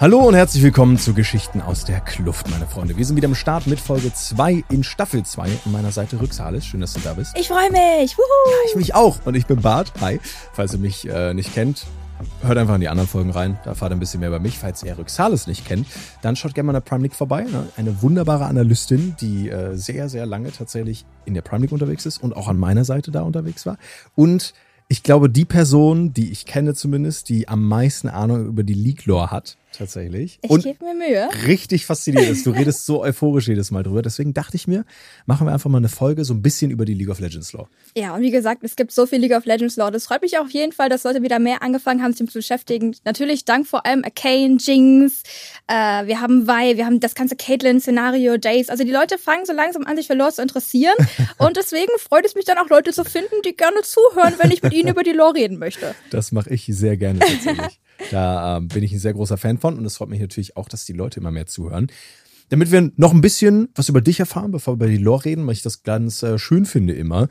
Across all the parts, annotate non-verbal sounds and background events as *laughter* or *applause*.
Hallo und herzlich willkommen zu Geschichten aus der Kluft, meine Freunde. Wir sind wieder am Start mit Folge 2 in Staffel 2. An meiner Seite Rücksales. Schön, dass du da bist. Ich freue mich. Wuhu. Ja, ich mich auch. Und ich bin Bart. Hi. Falls ihr mich äh, nicht kennt, hört einfach in die anderen Folgen rein. Da erfahrt ihr ein bisschen mehr über mich. Falls ihr Rücksales nicht kennt, dann schaut gerne mal in der Prime League vorbei. Ne? Eine wunderbare Analystin, die äh, sehr, sehr lange tatsächlich in der Prime League unterwegs ist und auch an meiner Seite da unterwegs war. Und ich glaube, die Person, die ich kenne zumindest, die am meisten Ahnung über die League-Lore hat, tatsächlich. Ich gebe mir Mühe. Richtig faszinierend ist. Du *laughs* redest so euphorisch jedes Mal drüber. Deswegen dachte ich mir, machen wir einfach mal eine Folge so ein bisschen über die League of Legends Lore. Ja, und wie gesagt, es gibt so viel League of Legends Lore. Das freut mich auf jeden Fall, dass Leute wieder mehr angefangen haben, sich damit zu beschäftigen. Natürlich dank vor allem Arcane, Jinx, äh, wir haben Vi, wir haben das ganze Caitlyn-Szenario, Jace. Also die Leute fangen so langsam an, sich für Lore zu interessieren. *laughs* und deswegen freut es mich dann auch, Leute zu finden, die gerne zuhören, wenn ich mit ihnen über die Lore reden möchte. Das mache ich sehr gerne tatsächlich. Da ähm, bin ich ein sehr großer Fan von und es freut mich natürlich auch, dass die Leute immer mehr zuhören. Damit wir noch ein bisschen was über dich erfahren, bevor wir über die Lore reden, weil ich das ganz äh, schön finde immer.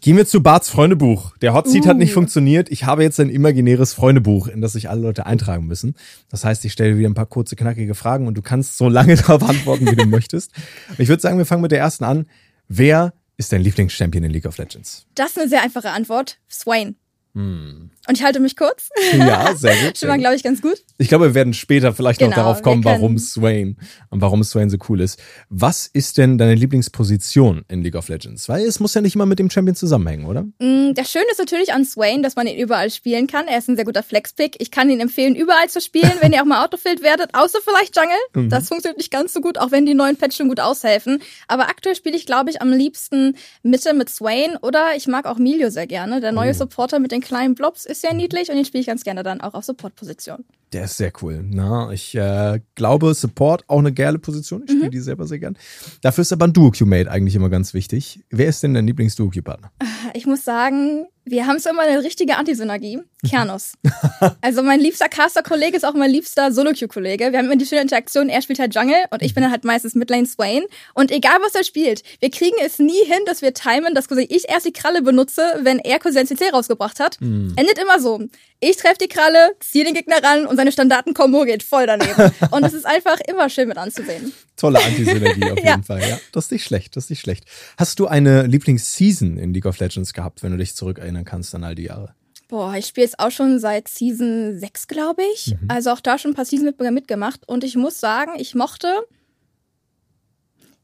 Gehen wir zu Barts Freundebuch. Der Hot Seat uh. hat nicht uh. funktioniert. Ich habe jetzt ein imaginäres Freundebuch, in das sich alle Leute eintragen müssen. Das heißt, ich stelle wieder ein paar kurze, knackige Fragen und du kannst so lange *laughs* darauf antworten, wie du möchtest. Ich würde sagen, wir fangen mit der ersten an. Wer ist dein Lieblingschampion in League of Legends? Das ist eine sehr einfache Antwort. Swain. Hm. Und ich halte mich kurz. Ja, sehr *laughs* gut. Schon mal, glaube ich, ganz gut. Ich glaube, wir werden später vielleicht genau, noch darauf kommen, warum Swain und warum Swain so cool ist. Was ist denn deine Lieblingsposition in League of Legends? Weil es muss ja nicht immer mit dem Champion zusammenhängen, oder? Mm, das Schöne ist natürlich an Swain, dass man ihn überall spielen kann. Er ist ein sehr guter Flex-Pick. Ich kann ihn empfehlen, überall zu spielen, wenn ihr auch mal Autofilled werdet, außer vielleicht Jungle. Mhm. Das funktioniert nicht ganz so gut, auch wenn die neuen Patch schon gut aushelfen. Aber aktuell spiele ich, glaube ich, am liebsten Mitte mit Swain oder ich mag auch Milio sehr gerne. Der neue oh. Supporter mit den kleinen Blobs ist sehr niedlich und den spiele ich ganz gerne dann auch auf Support-Position. Der ist sehr cool. Na, ich äh, glaube, Support auch eine geile Position. Ich spiele mhm. die selber sehr gern. Dafür ist aber ein Duo-Q-Mate eigentlich immer ganz wichtig. Wer ist denn dein Lieblings-Duo-Q-Partner? *laughs* Ich muss sagen, wir haben so immer eine richtige Antisynergie. Kernos. *laughs* also mein liebster Caster-Kollege ist auch mein liebster Solo-Q-Kollege. Wir haben immer die schöne Interaktion, er spielt halt Jungle und ich bin dann halt meistens Midlane Swain. Und egal was er spielt, wir kriegen es nie hin, dass wir timen, dass quasi ich erst die Kralle benutze, wenn er quasi sein CC rausgebracht hat. Mhm. Endet immer so. Ich treffe die Kralle, ziehe den Gegner ran und seine Standarten-Kombo geht voll daneben. *laughs* und es ist einfach immer schön mit anzusehen. Tolle Antisynergie *laughs* auf jeden ja. Fall, ja. Das ist nicht schlecht, das ist nicht schlecht. Hast du eine Lieblings-Season in League of Legends gehabt, wenn du dich zurückerinnern kannst an all die Jahre? Boah, ich spiele jetzt auch schon seit Season 6, glaube ich. Mhm. Also auch da schon ein paar Seasons mitgemacht. Und ich muss sagen, ich mochte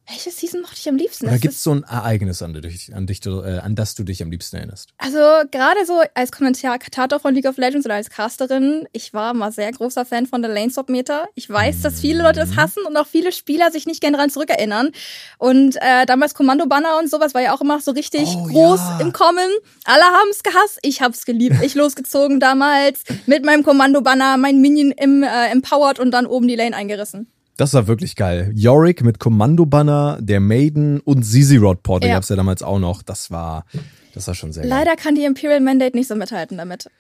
welche Season mochte ich am liebsten? Oder gibt es so ein Ereignis, an, dich, an, dich, äh, an das du dich am liebsten erinnerst? Also gerade so als Kommentator von League of Legends oder als Casterin, ich war mal sehr großer Fan von der Lane-Swap-Meter. Ich weiß, dass viele Leute das mhm. hassen und auch viele Spieler sich nicht gerne daran zurückerinnern. Und äh, damals Kommando-Banner und sowas war ja auch immer so richtig oh, groß ja. im Kommen. Alle haben es gehasst, ich hab's geliebt. Ich losgezogen damals mit meinem Kommando-Banner, mein Minion im, äh, empowered und dann oben die Lane eingerissen. Das war wirklich geil. Yorick mit Kommando-Banner, der Maiden und Zizi Rod Port, ja. gab's ja damals auch noch. Das war, das war schon sehr Leider geil. kann die Imperial Mandate nicht so mithalten damit.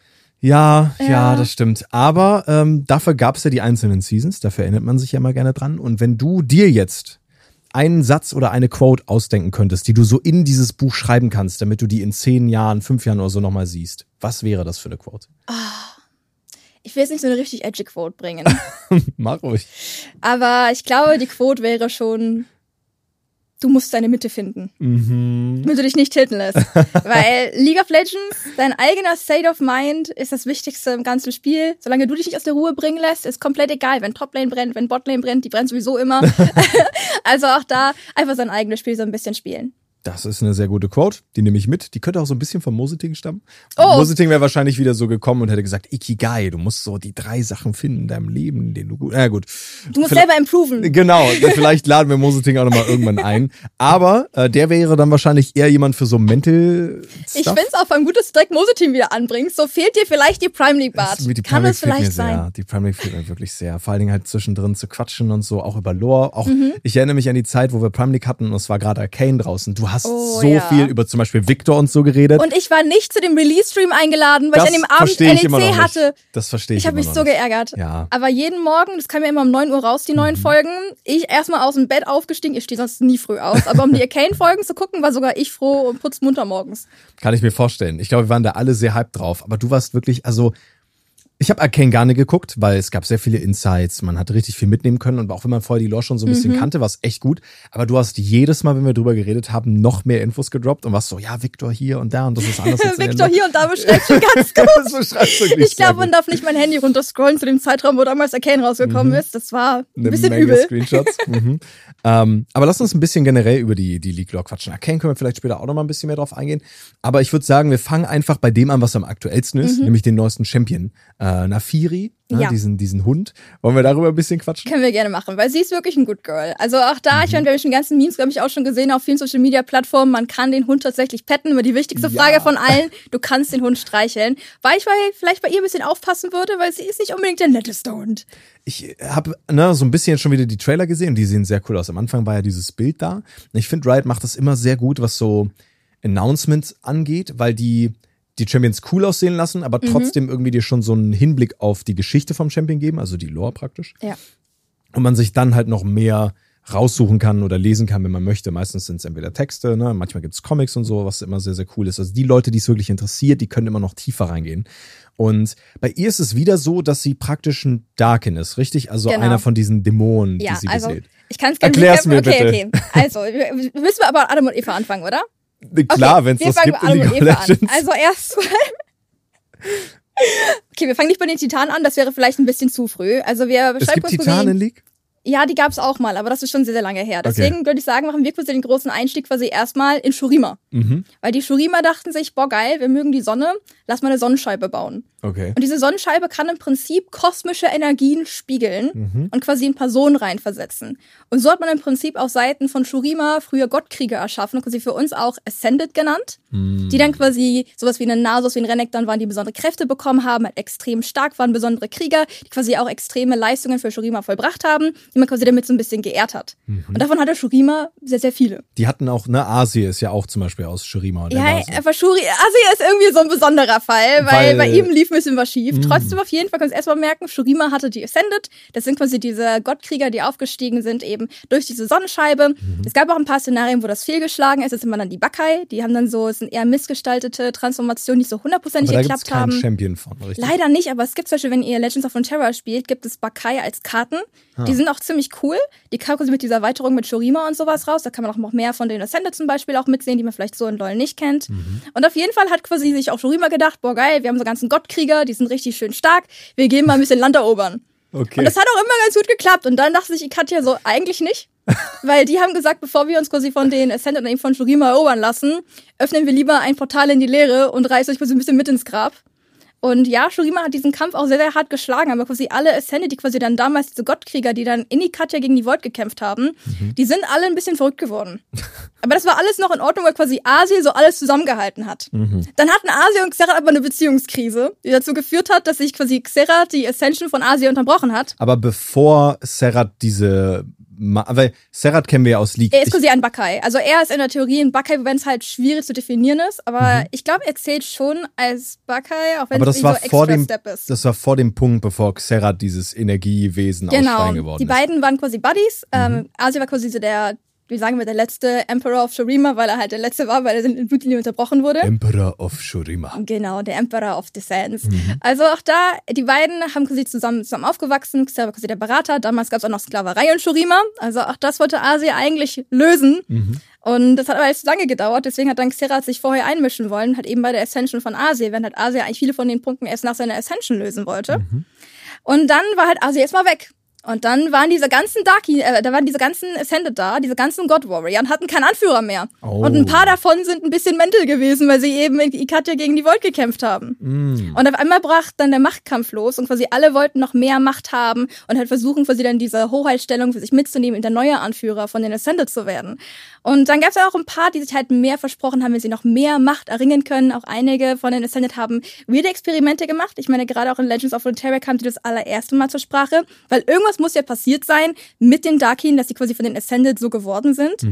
Ja, ja, ja, das stimmt. Aber ähm, dafür gab's ja die einzelnen Seasons, dafür erinnert man sich ja immer gerne dran. Und wenn du dir jetzt einen Satz oder eine Quote ausdenken könntest, die du so in dieses Buch schreiben kannst, damit du die in zehn Jahren, fünf Jahren oder so nochmal siehst, was wäre das für eine Quote? Oh ich will jetzt nicht so eine richtig edgy Quote bringen. *laughs* Mach ruhig. Aber ich glaube, die Quote wäre schon, du musst deine Mitte finden. Mhm. Damit du dich nicht tilten lässt. *laughs* Weil League of Legends, dein eigener State of Mind ist das Wichtigste im ganzen Spiel. Solange du dich nicht aus der Ruhe bringen lässt, ist komplett egal. Wenn Toplane brennt, wenn Botlane brennt, die brennt sowieso immer. *laughs* also auch da einfach sein eigenes Spiel so ein bisschen spielen. Das ist eine sehr gute Quote, die nehme ich mit. Die könnte auch so ein bisschen von Moseting stammen. Oh. Moseting wäre wahrscheinlich wieder so gekommen und hätte gesagt, Ikigai, du musst so die drei Sachen finden in deinem Leben, den du gut, na gut. Du musst vielleicht, selber improven. Genau, *laughs* vielleicht laden wir Moseting auch nochmal irgendwann ein. Aber äh, der wäre dann wahrscheinlich eher jemand für so Mental Stuff. Ich finde es auch ein gutes direkt Moseting wieder anbringst. So fehlt dir vielleicht die Prime League Bart. Die Kann Prime es vielleicht sein? Sehr. Die Prime League fehlt mir wirklich sehr. Vor allen Dingen halt zwischendrin zu quatschen und so, auch über Lore. Auch, mhm. ich erinnere mich an die Zeit, wo wir Prime League hatten und es war gerade Arcane draußen. Du hast oh, so ja viel über zum Beispiel Victor und so geredet. Und ich war nicht zu dem Release-Stream eingeladen, weil das ich an dem Abend NEC hatte. Das verstehe ich. Ich habe mich so geärgert. Ja. Aber jeden Morgen, das kam ja immer um 9 Uhr raus, die neuen mhm. Folgen, ich erstmal aus dem Bett aufgestiegen, ich stehe sonst nie früh aus, aber um die *laughs* Arcane-Folgen zu gucken, war sogar ich froh und putzmunter morgens. Kann ich mir vorstellen. Ich glaube, wir waren da alle sehr hyped drauf, aber du warst wirklich, also Ich habe Arcane gar nicht geguckt, weil es gab sehr viele Insights, man hat richtig viel mitnehmen können und auch wenn man vorher die Lore schon so ein bisschen Mhm. kannte, war es echt gut. Aber du hast jedes Mal, wenn wir drüber geredet haben, noch mehr Infos gedroppt und warst so, ja, Victor hier und da und das ist anders. *laughs* Victor hier und da beschreibt schon ganz *laughs* gut. so schreibst du Ich glaube, man darf nicht mein Handy runterscrollen zu dem Zeitraum, wo damals Arcane rausgekommen ist. Das war ein Eine bisschen Menge übel. Screenshots. *laughs* mhm. ähm, aber lass uns ein bisschen generell über die, die League Lore quatschen. Arcane können wir vielleicht später auch noch mal ein bisschen mehr drauf eingehen. Aber ich würde sagen, wir fangen einfach bei dem an, was am aktuellsten ist, nämlich den neuesten Champion. Äh, Nafiri, ne. Ja. diesen, diesen Hund. Wollen wir darüber ein bisschen quatschen? Können wir gerne machen, weil sie ist wirklich ein Good Girl. Also auch da, ich Mhm. meine, wir haben schon ganzen Memes, glaube ich, auch schon gesehen auf vielen Social Media Plattformen. Man kann den Hund tatsächlich petten. Aber die wichtigste Ja. Frage von allen, du kannst den Hund streicheln. Weil ich bei, vielleicht bei ihr ein bisschen aufpassen würde, weil sie ist nicht unbedingt der netteste Hund. Ich habe ne, so ein bisschen schon wieder die Trailer gesehen, die sehen sehr cool aus. Am Anfang war ja dieses Bild da. Ich finde, Riot macht das immer sehr gut, was so Announcements angeht, weil die die Champions cool aussehen lassen, aber Mhm. trotzdem irgendwie dir schon so einen Hinblick auf die Geschichte vom Champion geben, also die Lore praktisch. Ja. Und man sich dann halt noch mehr raussuchen kann oder lesen kann, wenn man möchte. Meistens sind es entweder Texte, ne? manchmal gibt es Comics und so, was immer sehr, sehr cool ist. Also die Leute, die es wirklich interessiert, die können immer noch tiefer reingehen. Und bei ihr ist es wieder so, dass sie praktisch ein Darkin ist, richtig? Also Genau. einer von diesen Dämonen, Ja, die sie also beseelt. ich kann es gerne Erklär's mir okay, bitte. okay. Also, müssen wir aber Adam und Eva anfangen, oder? Klar, okay, wenn es das gibt in League of. Legends. Also erstmal. Okay, wir fangen nicht bei den Titanen an, das wäre vielleicht ein bisschen zu früh. Also wir es gibt Titanen in League? Ja, die gab's auch mal, aber das ist schon sehr, sehr lange her. Okay. Deswegen würde ich sagen, machen wir quasi den großen Einstieg quasi erstmal in Shurima. Mhm. Weil die Shurima dachten sich, boah geil, wir mögen die Sonne, lass mal eine Sonnenscheibe bauen. Okay. Und diese Sonnenscheibe kann im Prinzip kosmische Energien spiegeln Mhm. und quasi in Personen reinversetzen. Und so hat man im Prinzip auf Seiten von Shurima früher Gottkrieger erschaffen, quasi für uns auch Ascended genannt, Mhm. die dann quasi sowas wie einen Nasus, wie einen Renekton waren, die besondere Kräfte bekommen haben, halt extrem stark waren, besondere Krieger, die quasi auch extreme Leistungen für Shurima vollbracht haben, die man quasi damit so ein bisschen geehrt hat. Mhm. Und davon hatte Shurima sehr, sehr viele. Die hatten auch, ne, Asie ist ja auch zum Beispiel aus Shurima. Und der Ja, aber Shuri, Asia ist irgendwie so ein besonderer Fall, weil, Weil- bei ihm lief ein bisschen was schief. Mm. Trotzdem auf jeden Fall kannst du erstmal merken, Shurima hatte die Ascended. Das sind quasi diese Gottkrieger, die aufgestiegen sind eben durch diese Sonnenscheibe. Mhm. Es gab auch ein paar Szenarien, wo das fehlgeschlagen ist. Das sind immer dann die Bakai. Die haben dann so, es sind eher missgestaltete Transformationen, die so hundertprozentig geklappt haben. Champion von, richtig? Leider nicht, aber es gibt zum Beispiel, wenn ihr Legends of Runeterra spielt, gibt es Bakai als Karten. Ah. Die sind auch ziemlich cool. Die kamen quasi mit dieser Erweiterung mit Shurima und sowas raus. Da kann man auch noch mehr von den Ascended zum Beispiel auch mitsehen, die man vielleicht so in LoL nicht kennt. Mhm. Und auf jeden Fall hat quasi sich auch Shurima gedacht, boah geil, wir haben so ganzen Gottkrieger, die sind richtig schön stark. Wir gehen mal ein bisschen Land erobern. Okay. Und das hat auch immer ganz gut geklappt. Und dann dachte sich Katja so, eigentlich nicht. *laughs* Weil die haben gesagt, bevor wir uns quasi von den Ascended und eben von Shurima erobern lassen, öffnen wir lieber ein Portal in die Leere und reißen euch quasi ein bisschen mit ins Grab. Und ja, Shurima hat diesen Kampf auch sehr, sehr hart geschlagen, aber quasi alle Ascended, die quasi dann damals, diese Gottkrieger, die dann in die Katja gegen die Void gekämpft haben, die sind alle ein bisschen verrückt geworden. *laughs* aber das war alles noch in Ordnung, weil quasi Asia so alles zusammengehalten hat. Dann hatten Asia und Xerath aber eine Beziehungskrise, die dazu geführt hat, dass sich quasi Xerath die Ascension von Asia unterbrochen hat. aber bevor Serrat diese, weil Serrat kennen wir ja aus League. Er ist quasi ein Bakai. Also er ist in der Theorie ein Bakai, wenn es halt schwierig zu definieren ist. Aber ich glaube, er zählt schon als Bakai, auch wenn es so vor extra dem, Step ist. das war vor dem Punkt, bevor Xerath dieses Energiewesen aus genau. Stein geworden Die ist. beiden waren quasi Buddies. Mhm. Ähm, Asia war quasi so der, wie sagen wir, der letzte Emperor of Shurima, weil er halt der letzte war, weil er in Blutlinie unterbrochen wurde. Emperor of Shurima. Genau, der Emperor of the Sands. Mhm. Also auch da, die beiden haben quasi zusammen, zusammen aufgewachsen. War quasi der Berater. Damals gab es auch noch Sklaverei in Shurima. Also auch das wollte Asia eigentlich lösen. Mhm. Und das hat aber jetzt lange gedauert. Deswegen hat dann Xerath sich vorher einmischen wollen, hat eben bei der Ascension von Asia, während halt Asia eigentlich viele von den Punkten erst nach seiner Ascension lösen wollte. Mhm. Und dann war halt Asia erstmal weg. Und dann waren diese ganzen Darky, äh, da waren diese ganzen Ascended da, diese ganzen God Warrior und hatten keinen Anführer mehr. Oh. Und ein paar davon sind ein bisschen mental gewesen, weil sie eben in Ikatia gegen die Void gekämpft haben. Mm. Und auf einmal brach dann der Machtkampf los und quasi alle wollten noch mehr Macht haben und halt versuchen, quasi dann diese Hoheitsstellung für sich mitzunehmen und der neue Anführer von den Ascended zu werden. Und dann gab es ja auch ein paar, die sich halt mehr versprochen haben, wenn sie noch mehr Macht erringen können. Auch einige von den Ascended haben weirde Experimente gemacht. Ich meine, gerade auch in Legends of Runeterra kam die das allererste Mal zur Sprache, weil irgendwas muss ja passiert sein mit den Darkin, dass sie quasi von den Ascended so geworden sind.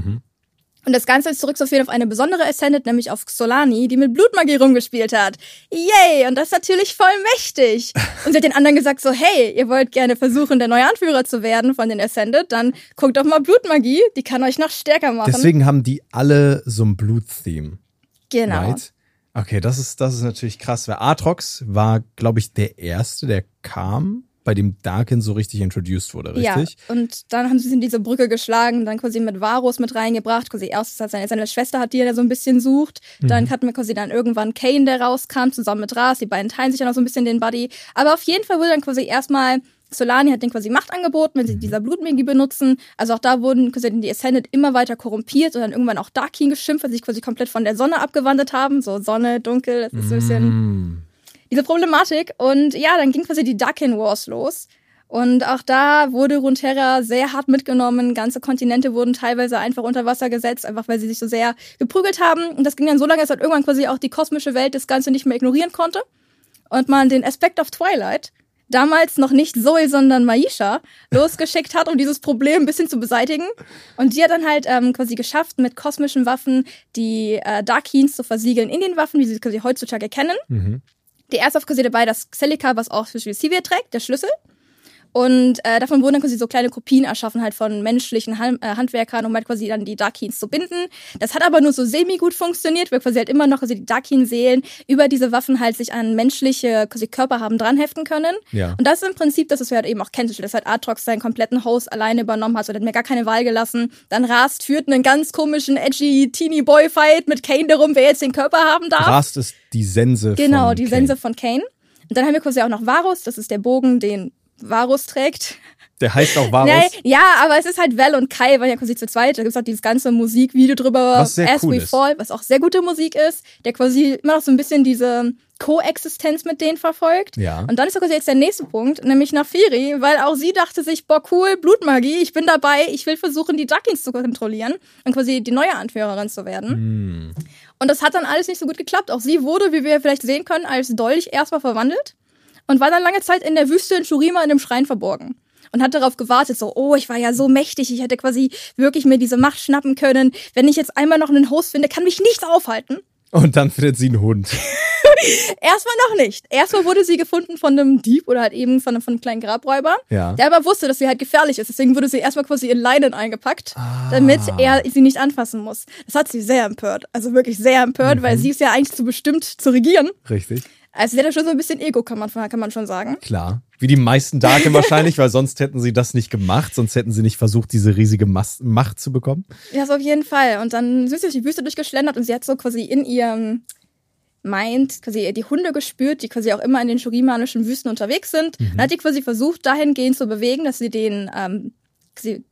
Und das Ganze ist zurückzuführen auf eine besondere Ascended, nämlich auf Solani, die mit Blutmagie rumgespielt hat. Yay! Und das ist natürlich voll mächtig. *laughs* Und sie hat den anderen gesagt so, hey, ihr wollt gerne versuchen, der neue Anführer zu werden von den Ascended, dann guckt doch mal Blutmagie, die kann euch noch stärker machen. Deswegen haben die alle so ein Blut-Theme. genau. Right? Okay, das ist, das ist natürlich krass, weil Atrox war, glaube ich, der erste, der kam, bei dem Darkin so richtig introduced wurde, richtig? Ja, und dann haben sie in diese Brücke geschlagen, dann quasi mit Varus mit reingebracht, quasi erst seine, seine Schwester hat, die er so ein bisschen sucht, dann hatten wir quasi dann irgendwann Kane, der rauskam, zusammen mit Ras, die beiden teilen sich dann auch so ein bisschen den Buddy, aber auf jeden Fall wurde dann quasi erstmal Solani hat den quasi Macht angeboten, wenn sie dieser Blutmagie benutzen. Also auch da wurden quasi die Ascended immer weiter korrumpiert und dann irgendwann auch Darkin geschimpft, weil sie sich quasi komplett von der Sonne abgewandelt haben. So Sonne, dunkel, das ist so ein bisschen Mm. Diese Problematik. Und ja, dann ging quasi die Darkin Wars los. Und auch da wurde Runeterra sehr hart mitgenommen. Ganze Kontinente wurden teilweise einfach unter Wasser gesetzt, einfach weil sie sich so sehr geprügelt haben. Und das ging dann so lange, dass halt irgendwann quasi auch die kosmische Welt das Ganze nicht mehr ignorieren konnte. Und man den Aspekt of Twilight, damals noch nicht Zoe, sondern Maisha, losgeschickt hat, um dieses Problem ein bisschen zu beseitigen. Und die hat dann halt ähm, quasi geschafft, mit kosmischen Waffen die äh, Darkkeens zu versiegeln in den Waffen, wie sie quasi heutzutage kennen. Mhm. Die erste auf quasi dabei das Celica, was auch für Sivir trägt, der Schlüssel. Und äh, davon wurden dann quasi so kleine Kopien erschaffen, halt von menschlichen Han äh, Handwerkern, um halt quasi dann die Darkkeens zu binden. Das hat aber nur so semi-gut funktioniert, weil quasi halt immer noch quasi die Darkeen-Seelen über diese Waffen halt sich an menschliche quasi Körper haben dranheften können. Ja. Und das ist im Prinzip das, was wir halt eben auch kennen, dass halt Atrox seinen kompletten Host alleine übernommen hat, so der hat mir gar keine Wahl gelassen. Dann Rast führt einen ganz komischen, edgy Teenie-Boy-Fight mit Kane darum, wer jetzt den Körper haben darf. Rast ist die Sense Genau, von die Kane. Sense von Kane. Und dann haben wir quasi auch noch Varus, das ist der Bogen, den Varus trägt. Der heißt auch Varus. Nee, ja, aber es ist halt Val und Kai, weil ja quasi zu zweit. Da gibt's auch dieses ganze Musikvideo drüber, Was sehr As cool We ist. Fall, was auch sehr gute Musik ist, der quasi immer noch so ein bisschen diese Koexistenz mit denen verfolgt. Ja. Und dann ist quasi jetzt der nächste Punkt, nämlich Nafiri, weil auch sie dachte sich, boah, cool, Blutmagie, ich bin dabei, ich will versuchen, die Duckings zu kontrollieren und quasi die neue Anführerin zu werden. Hm. Und das hat dann alles nicht so gut geklappt. Auch sie wurde, wie wir vielleicht sehen können, als Dolch erstmal verwandelt und war dann lange Zeit in der Wüste in Shurima in einem Schrein verborgen. Und hat darauf gewartet, so, oh, ich war ja so mächtig, ich hätte quasi wirklich mir diese Macht schnappen können. Wenn ich jetzt einmal noch einen Host finde, kann mich nichts aufhalten. Und dann findet sie einen Hund. *laughs* Erstmal noch nicht. Erstmal wurde sie gefunden von einem Dieb oder halt eben von, von einem kleinen Grabräuber, Ja. der aber wusste, dass sie halt gefährlich ist. Deswegen wurde sie erstmal quasi in Leinen eingepackt, Ah. damit er sie nicht anfassen muss. Das hat sie sehr empört. Also wirklich sehr empört, Mhm. weil sie ist ja eigentlich zu bestimmt zu regieren. Richtig. Also sie hat ja schon so ein bisschen Ego, kann man, kann man schon sagen. Klar. Wie die meisten Darken *laughs* wahrscheinlich, weil sonst hätten sie das nicht gemacht, sonst hätten sie nicht versucht, diese riesige Mas Macht zu bekommen. Ja, so auf jeden Fall. Und dann sind sie durch die Wüste durchgeschlendert und sie hat so quasi in ihrem Mind quasi die Hunde gespürt, die quasi auch immer in den shurimanischen Wüsten unterwegs sind. Mhm. Dann hat die quasi versucht, dahingehend zu bewegen, dass sie den, ähm,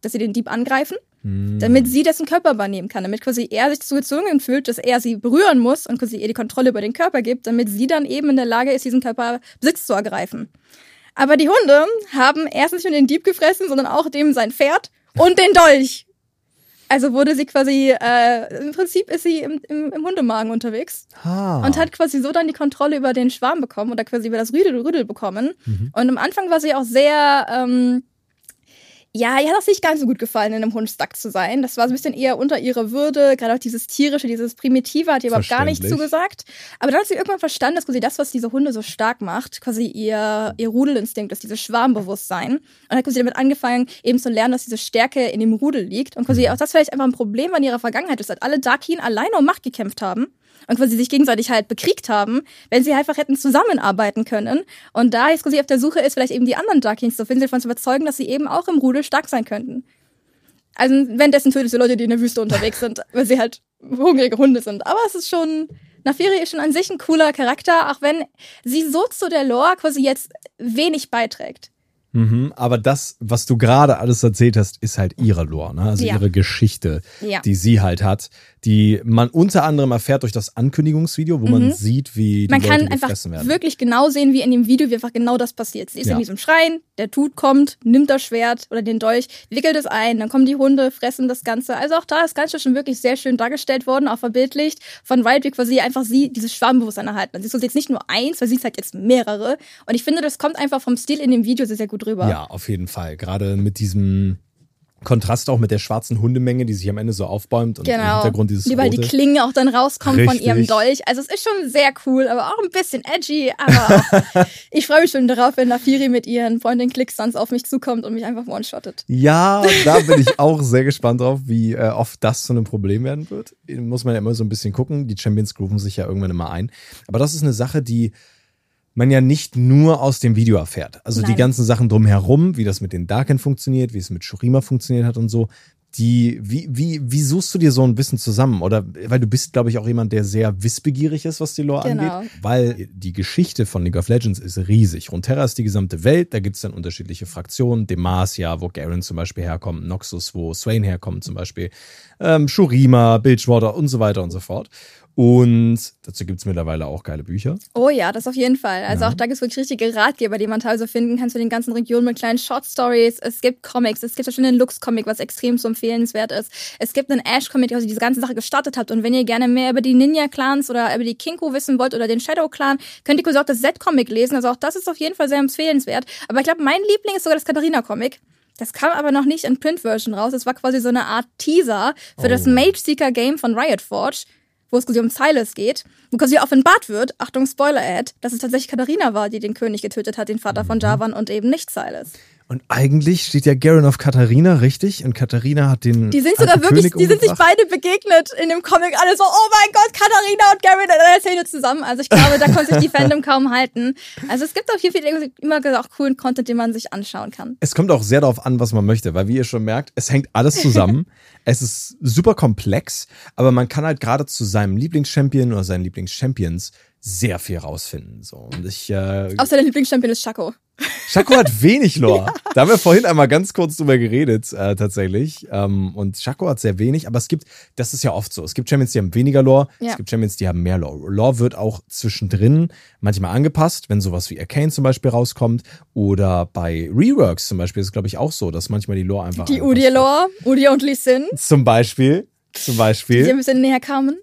dass sie den Dieb angreifen, Mhm. damit sie dessen Körper übernehmen kann, damit quasi er sich dazu gezwungen fühlt, dass er sie berühren muss und quasi ihr die Kontrolle über den Körper gibt, damit sie dann eben in der Lage ist, diesen Körper Besitz zu ergreifen. Aber die Hunde haben erst nicht nur den Dieb gefressen, sondern auch dem sein Pferd und den Dolch. Also wurde sie quasi, äh, im Prinzip ist sie im, im, im Hundemagen unterwegs Ah. und hat quasi so dann die Kontrolle über den Schwarm bekommen oder quasi über das Rüdel, Rüdel bekommen. Und am Anfang war sie auch sehr, ähm, ja, ihr hat das nicht ganz so gut gefallen, in einem Hund stuck zu sein. Das war so ein bisschen eher unter ihrer Würde. Gerade auch dieses tierische, dieses primitive hat ihr überhaupt gar nicht zugesagt. Aber dann hat sie irgendwann verstanden, dass quasi das, was diese Hunde so stark macht, quasi ihr, ihr Rudelinstinkt ist, dieses Schwarmbewusstsein. Und hat quasi damit angefangen, eben zu lernen, dass diese Stärke in dem Rudel liegt. Und quasi auch das vielleicht einfach ein Problem an ihrer Vergangenheit ist, dass alle Darkin alleine um Macht gekämpft haben und quasi sich gegenseitig halt bekriegt haben, wenn sie einfach hätten zusammenarbeiten können. Und da jetzt quasi auf der Suche ist, vielleicht eben die anderen Darkins zu finden, sie davon zu überzeugen, dass sie eben auch im Rudel stark sein könnten. Also währenddessen tötet sie Leute, die in der Wüste unterwegs sind, *laughs* weil sie halt hungrige Hunde sind. Aber es ist schon, Nafiri ist schon an sich ein cooler Charakter, auch wenn sie so zu der Lore quasi jetzt wenig beiträgt. Mhm, aber das, was du gerade alles erzählt hast, ist halt ihre Lore, ne? also Ja. ihre Geschichte, Ja. die sie halt hat, die man unter anderem erfährt durch das Ankündigungsvideo, wo man sieht, wie die Mhm. Man Leute kann einfach werden. wirklich genau sehen, wie in dem Video, wie einfach genau das passiert. Sie ist Ja. in diesem Schrein, der Tut kommt, nimmt das Schwert oder den Dolch, wickelt es ein, dann kommen die Hunde, fressen das Ganze. Also auch da ist Ganze schon wirklich sehr schön dargestellt worden, auch verbildlicht von Wild, wie quasi einfach sie dieses Schwarmbewusstsein erhalten. Also sie ist jetzt nicht nur eins, weil sie ist halt jetzt mehrere. Und ich finde, das kommt einfach vom Stil in dem Video sehr, sehr gut rüber. Ja, auf jeden Fall. Gerade mit diesem, Kontrast auch mit der schwarzen Hundemenge, die sich am Ende so aufbäumt und Genau. im Hintergrund dieses Die, weil die. Klingen auch dann rauskommen von ihrem Dolch. Also es ist schon sehr cool, aber auch ein bisschen edgy. Aber *laughs* ich freue mich schon darauf, wenn Nafiri mit ihren Freundin Clickstunts auf mich zukommt und mich einfach one-shottet. Ja, da bin ich auch sehr gespannt drauf, wie äh, oft das zu einem Problem werden wird. Muss man ja immer so ein bisschen gucken. Die Champions grooven sich ja irgendwann immer ein. Aber das ist eine Sache, die man ja nicht nur aus dem Video erfährt. Also die Nein. ganzen Sachen drumherum, wie das mit den Darken funktioniert, wie es mit Shurima funktioniert hat und so. Die, wie, wie, wie suchst du dir so ein Wissen zusammen? Oder weil du bist, glaube ich, auch jemand, der sehr wissbegierig ist, was die Lore Genau. angeht. Weil die Geschichte von League of Legends ist riesig. Runeterra ist die gesamte Welt, da gibt es dann unterschiedliche Fraktionen. Demacia, wo Garen zum Beispiel herkommt, Noxus, wo Swain herkommt zum Beispiel, ähm, Shurima, Bilgewater und so weiter und so fort. Und dazu gibt es mittlerweile auch geile Bücher. Oh ja, das auf jeden Fall. Also Ja. auch da gibt es wirklich richtige Ratgeber, die man teilweise finden kann zu den ganzen Regionen mit kleinen Short Stories. Es gibt Comics, es gibt ja schon den Lux-Comic, was extrem so empfehlenswert ist. Es gibt einen Ash-Comic, der also diese ganze Sache gestartet hat. Und wenn ihr gerne mehr über die Ninja-Clans oder über die Kinko wissen wollt oder den Shadow-Clan, könnt ihr kurz auch das Z-Comic lesen. Also auch das ist auf jeden Fall sehr empfehlenswert. Aber ich glaube, mein Liebling ist sogar das Katharina-Comic. Das kam aber noch nicht in Print-Version raus. Das war quasi so eine Art Teaser für das Oh. Mage Seeker Game von Riot Forge, wo es quasi um Silas geht, wo quasi offenbart wird, Achtung, Spoiler-Ad, dass es tatsächlich Katharina war, die den König getötet hat, den Vater Mhm. von Javan und eben nicht Silas. Und eigentlich steht ja Garen auf Katharina, richtig? Und Katharina hat den. Die sind sogar wirklich, König die sind sich beide begegnet in dem Comic. Alle so, oh mein Gott, Katharina und Garen in einer Szene zusammen. Also ich glaube, da konnte sich die *laughs* Fandom kaum halten. Also es gibt auf jeden Fall immer auch coolen Content, den man sich anschauen kann. Es kommt auch sehr darauf an, was man möchte, weil wie ihr schon merkt, es hängt alles zusammen. *laughs* es ist super komplex, aber man kann halt gerade zu seinem Lieblingschampion oder seinen Lieblingschampions sehr viel rausfinden. So. Und ich, äh, Außer der Lieblingschampion ist Shaco. Shaco hat wenig Lore. *laughs* Da haben wir vorhin einmal ganz kurz drüber geredet, äh, tatsächlich. Ähm, und Shaco hat sehr wenig, aber es gibt, das ist ja oft so. Es gibt Champions, die haben weniger Lore, Ja. es gibt Champions, die haben mehr Lore. Lore wird auch zwischendrin manchmal angepasst, wenn sowas wie Arcane zum Beispiel rauskommt. Oder bei Reworks zum Beispiel ist es, glaube ich, auch so, dass manchmal die Lore einfach. Die. Udir-Lore, Udi und Lee Sin, Zum Beispiel. Zum die Beispiel. ein bisschen näher kamen.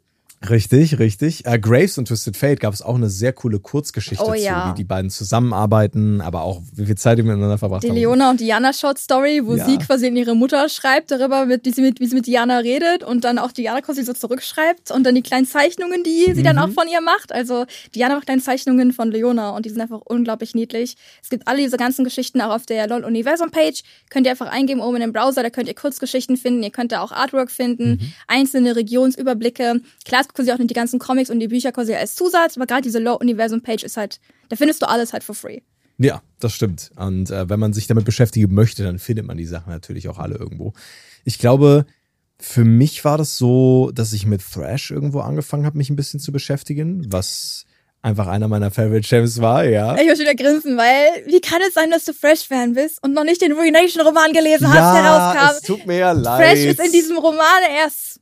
Richtig, richtig. Äh, Graves und Twisted Fate gab es auch eine sehr coole Kurzgeschichte Oh zu, ja. wie die beiden zusammenarbeiten, aber auch wie viel Zeit die miteinander verbracht Die haben. Leona und Diana Short Story, wo Ja. sie quasi in ihre Mutter schreibt darüber, mit, wie, sie mit, wie sie mit Diana redet und dann auch Diana quasi so zurückschreibt und dann die kleinen Zeichnungen, die sie dann Mhm. auch von ihr macht. Also Diana macht kleine Zeichnungen von Leona und die sind einfach unglaublich niedlich. Es gibt alle diese ganzen Geschichten auch auf der LOL Universum Page. Könnt ihr einfach eingeben oben in dem Browser, da könnt ihr Kurzgeschichten finden, ihr könnt da auch Artwork finden, Mhm. einzelne Regionsüberblicke. Klar, gibt quasi auch die ganzen Comics und die Bücher quasi als Zusatz, aber gerade diese LOL Universum Page ist halt, da findest du alles halt for free. Ja, das stimmt. Und äh, wenn man sich damit beschäftigen möchte, dann findet man die Sachen natürlich auch alle irgendwo. Ich glaube, für mich war das so, dass ich mit Thrash irgendwo angefangen habe, mich ein bisschen zu beschäftigen, was einfach einer meiner Favorite Champs war, ja. Ich muss wieder grinsen, weil wie kann es sein, dass du Fresh-Fan bist und noch nicht den Ruination-Roman gelesen hast, der rauskam? es tut mir ja leid. Fresh ist in diesem Roman erst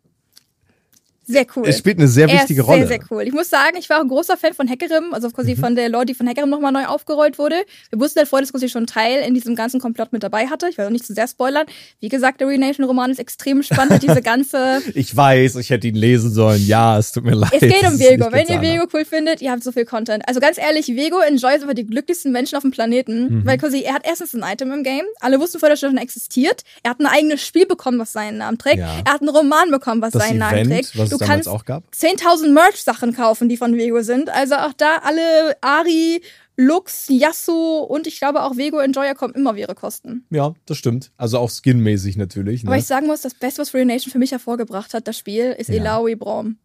sehr cool. es spielt eine sehr wichtige Rolle. Mhm. Sehr, sehr cool. Ich muss sagen, ich war auch ein großer Fan von Hackerim, also quasi von der Lore, die von Hackerim nochmal neu aufgerollt wurde. Wir wussten halt vorher, dass quasi schon Teil in diesem ganzen Komplott mit dabei hatte. Ich will auch nicht zu sehr spoilern. Wie gesagt, der Ruination-Roman ist extrem spannend. hat diese ganze *laughs* Ich weiß, ich hätte ihn lesen sollen. Ja, es tut mir leid. Es geht um Vego. Wenn ihr. Vego cool findet, ihr habt so viel Content. Also ganz ehrlich, Vego Enjoy ist einfach die glücklichsten Menschen auf dem Planeten, Mhm. weil quasi er hat erstens ein Item im Game. Alle wussten vorher, dass er schon existiert. Er hat ein eigenes Spiel bekommen, was seinen Namen trägt. Ja. Er hat einen Roman bekommen, was Das seinen Namen Event, trägt. Du damals kannst auch gab. 10.000 Merch-Sachen kaufen, die von Vego sind. Also auch da alle Ari, Lux, Yasuo und ich glaube auch Vego Enjoyer kommen immer auf ihre Kosten. Ja, das stimmt. Also auch skinmäßig natürlich. Ne? Aber ich sagen muss, das Beste, was Ruination für mich hervorgebracht hat, das Spiel, ist Ja. Elaoi Braum.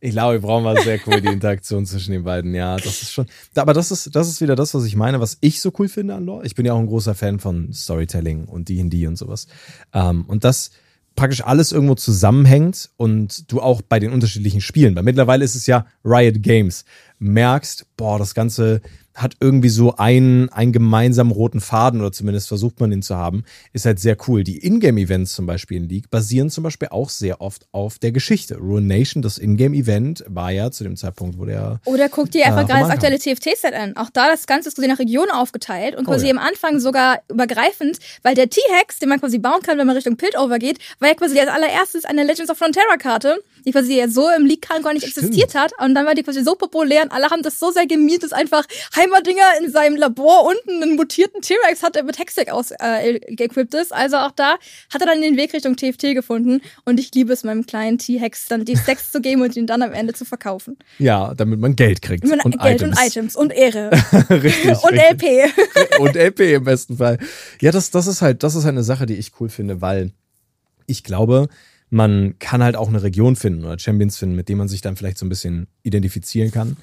Wir brauchen mal sehr cool die Interaktion *laughs* zwischen den beiden. Ja, das ist schon. Aber das ist, das ist wieder das, was ich meine, was ich so cool finde an Lore. Ich bin ja auch ein großer Fan von Storytelling und D&D und sowas. Ähm, und das praktisch alles irgendwo zusammenhängt und du auch bei den unterschiedlichen Spielen, weil mittlerweile ist es ja Riot Games, merkst, boah, das Ganze hat irgendwie so einen, einen gemeinsamen roten Faden oder zumindest versucht man ihn zu haben, ist halt sehr cool. Die Ingame-Events zum Beispiel in League basieren zum Beispiel auch sehr oft auf der Geschichte. Ruination, das Ingame-Event, war ja zu dem Zeitpunkt, wo der Oder guck dir einfach Ja, gerade das aktuelle TFT-Set an. Auch da das Ganze ist quasi nach Regionen aufgeteilt und Oh quasi ja. am Anfang sogar übergreifend, weil der T-Hex, den man quasi bauen kann, wenn man Richtung Piltover geht, war ja quasi als allererstes eine Legends of Frontera-Karte, die quasi ja so im League-Kran gar nicht Stimmt. existiert hat. Und dann war die quasi so populär und alle haben das so sehr gemiert, dass einfach Heimerdinger in seinem Labor unten einen mutierten T-Rex hat, der mit Hextech aus äh, geequipped ist. Also auch da hat er dann den Weg Richtung TFT gefunden. Und ich liebe es, meinem kleinen T-Hex dann die Stacks zu geben und ihn dann am Ende zu verkaufen. Ja, damit man Geld kriegt. Und und Geld Items. und Items und Ehre. *laughs* richtig. und richtig. LP. *laughs* und LP im besten Fall. Ja, das, das ist halt, das ist halt eine Sache, die ich cool finde, weil ich glaube, man kann halt auch eine Region finden oder Champions finden, mit denen man sich dann vielleicht so ein bisschen identifizieren kann.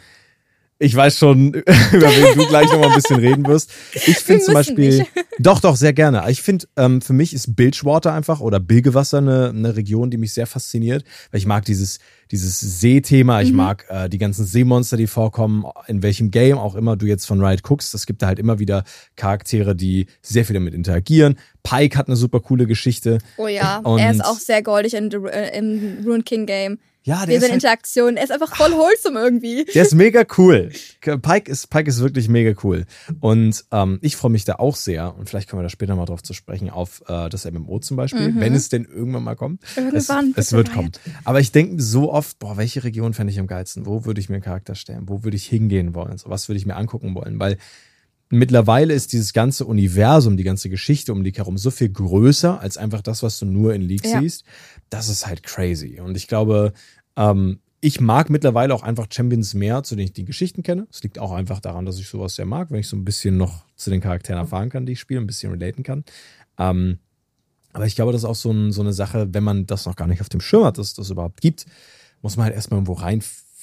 Ich weiß schon, *laughs* über wen du gleich noch mal ein bisschen reden wirst. Ich finde zum Beispiel, nicht. *laughs* doch, doch, sehr gerne. Ich finde, ähm, für mich ist Bilgewater einfach oder Bilgewasser eine, eine Region, die mich sehr fasziniert, weil ich mag dieses, dieses Seethema, ich mag äh, die ganzen Seemonster, die vorkommen, in welchem Game auch immer du jetzt von Riot guckst. Es gibt da halt immer wieder Charaktere, die sehr viel damit interagieren. Pike hat eine super coole Geschichte. Oh ja, Und- er ist auch sehr goldig in, im Rune King Game. Ja, der Diese ist, halt, Interaktion. Er ist einfach voll *laughs* wholesome irgendwie. der ist mega cool. Pike ist, Pike ist wirklich mega cool. Und ähm, ich freue mich da auch sehr, und vielleicht kommen wir da später mal drauf zu sprechen, auf äh, das MMO zum Beispiel, wenn es denn irgendwann mal kommt. Mhm. Irgendwann, Es, es wird kommen. Aber ich denke so oft, boah, welche Region fände ich am geilsten? Wo würde ich mir einen Charakter stellen? Wo würde ich hingehen wollen? So, was würde ich mir angucken wollen? Weil mittlerweile ist dieses ganze Universum, die ganze Geschichte um League herum so viel größer als einfach das, was du nur in League Ja. siehst. Das ist halt crazy. Und ich glaube, ähm, ich mag mittlerweile auch einfach Champions mehr, zu denen ich die Geschichten kenne. Es liegt auch einfach daran, dass ich sowas sehr mag, wenn ich so ein bisschen noch zu den Charakteren erfahren kann, die ich spiele, ein bisschen relaten kann. Ähm, aber ich glaube, das ist auch so, ein, so eine Sache, wenn man das noch gar nicht auf dem Schirm hat, dass das überhaupt gibt, muss man halt erstmal irgendwo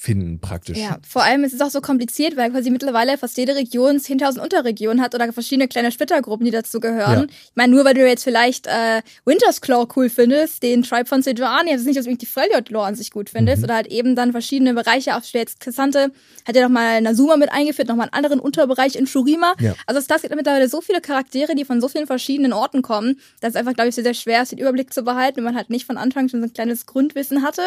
reinfinden, praktisch. Ja, vor allem ist es auch so kompliziert, weil quasi mittlerweile fast jede Region 10.000 Unterregionen hat oder verschiedene kleine Splittergruppen, die dazu gehören. Ja. Ich meine, nur weil du jetzt vielleicht äh, Winter's Claw cool findest, den Tribe von Sejuani, ist nicht, dass du die Freljord Lore an sich gut findest, Mhm. oder halt eben dann verschiedene Bereiche auf jetzt Cassante hat ja noch mal Nazuma mit eingeführt, noch mal einen anderen Unterbereich in Shurima. Ja. Also es gibt mittlerweile so viele Charaktere, die von so vielen verschiedenen Orten kommen, dass es einfach, glaube ich, sehr, sehr schwer ist, den Überblick zu behalten, wenn man halt nicht von Anfang schon so ein kleines Grundwissen hatte.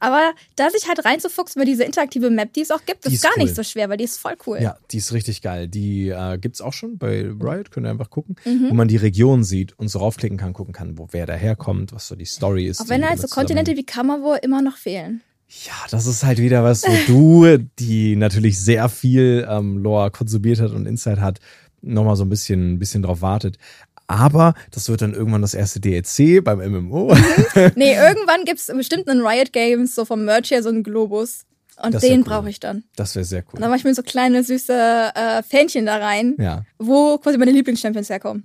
Aber da sich halt reinzufuchsen über diese interaktive Map, die es auch gibt, Die ist gar cool. nicht so schwer, weil die ist voll cool. Ja, die ist richtig geil. Die äh, gibt's auch schon bei Riot, könnt ihr einfach gucken, Mhm. wo man die Region sieht und so raufklicken kann, gucken kann, wo wer daherkommt, was so die Story ist. Auch wenn halt so Kontinente wie Kammerwo immer noch fehlen. Ja, das ist halt wieder was, wo *laughs* du, die natürlich sehr viel ähm, Lore konsumiert hat und Insight hat, nochmal so ein bisschen, ein bisschen drauf wartet. Aber das wird dann irgendwann das erste DLC beim MMO. *laughs* Nee, irgendwann gibt's bestimmt in Riot Games so vom Merch her so einen Globus. Und Das den cool. brauche ich dann. Das wäre sehr Und cool. dann mache ich mir so kleine süße äh, Fähnchen da rein, Ja. wo quasi meine Lieblingschampions herkommen.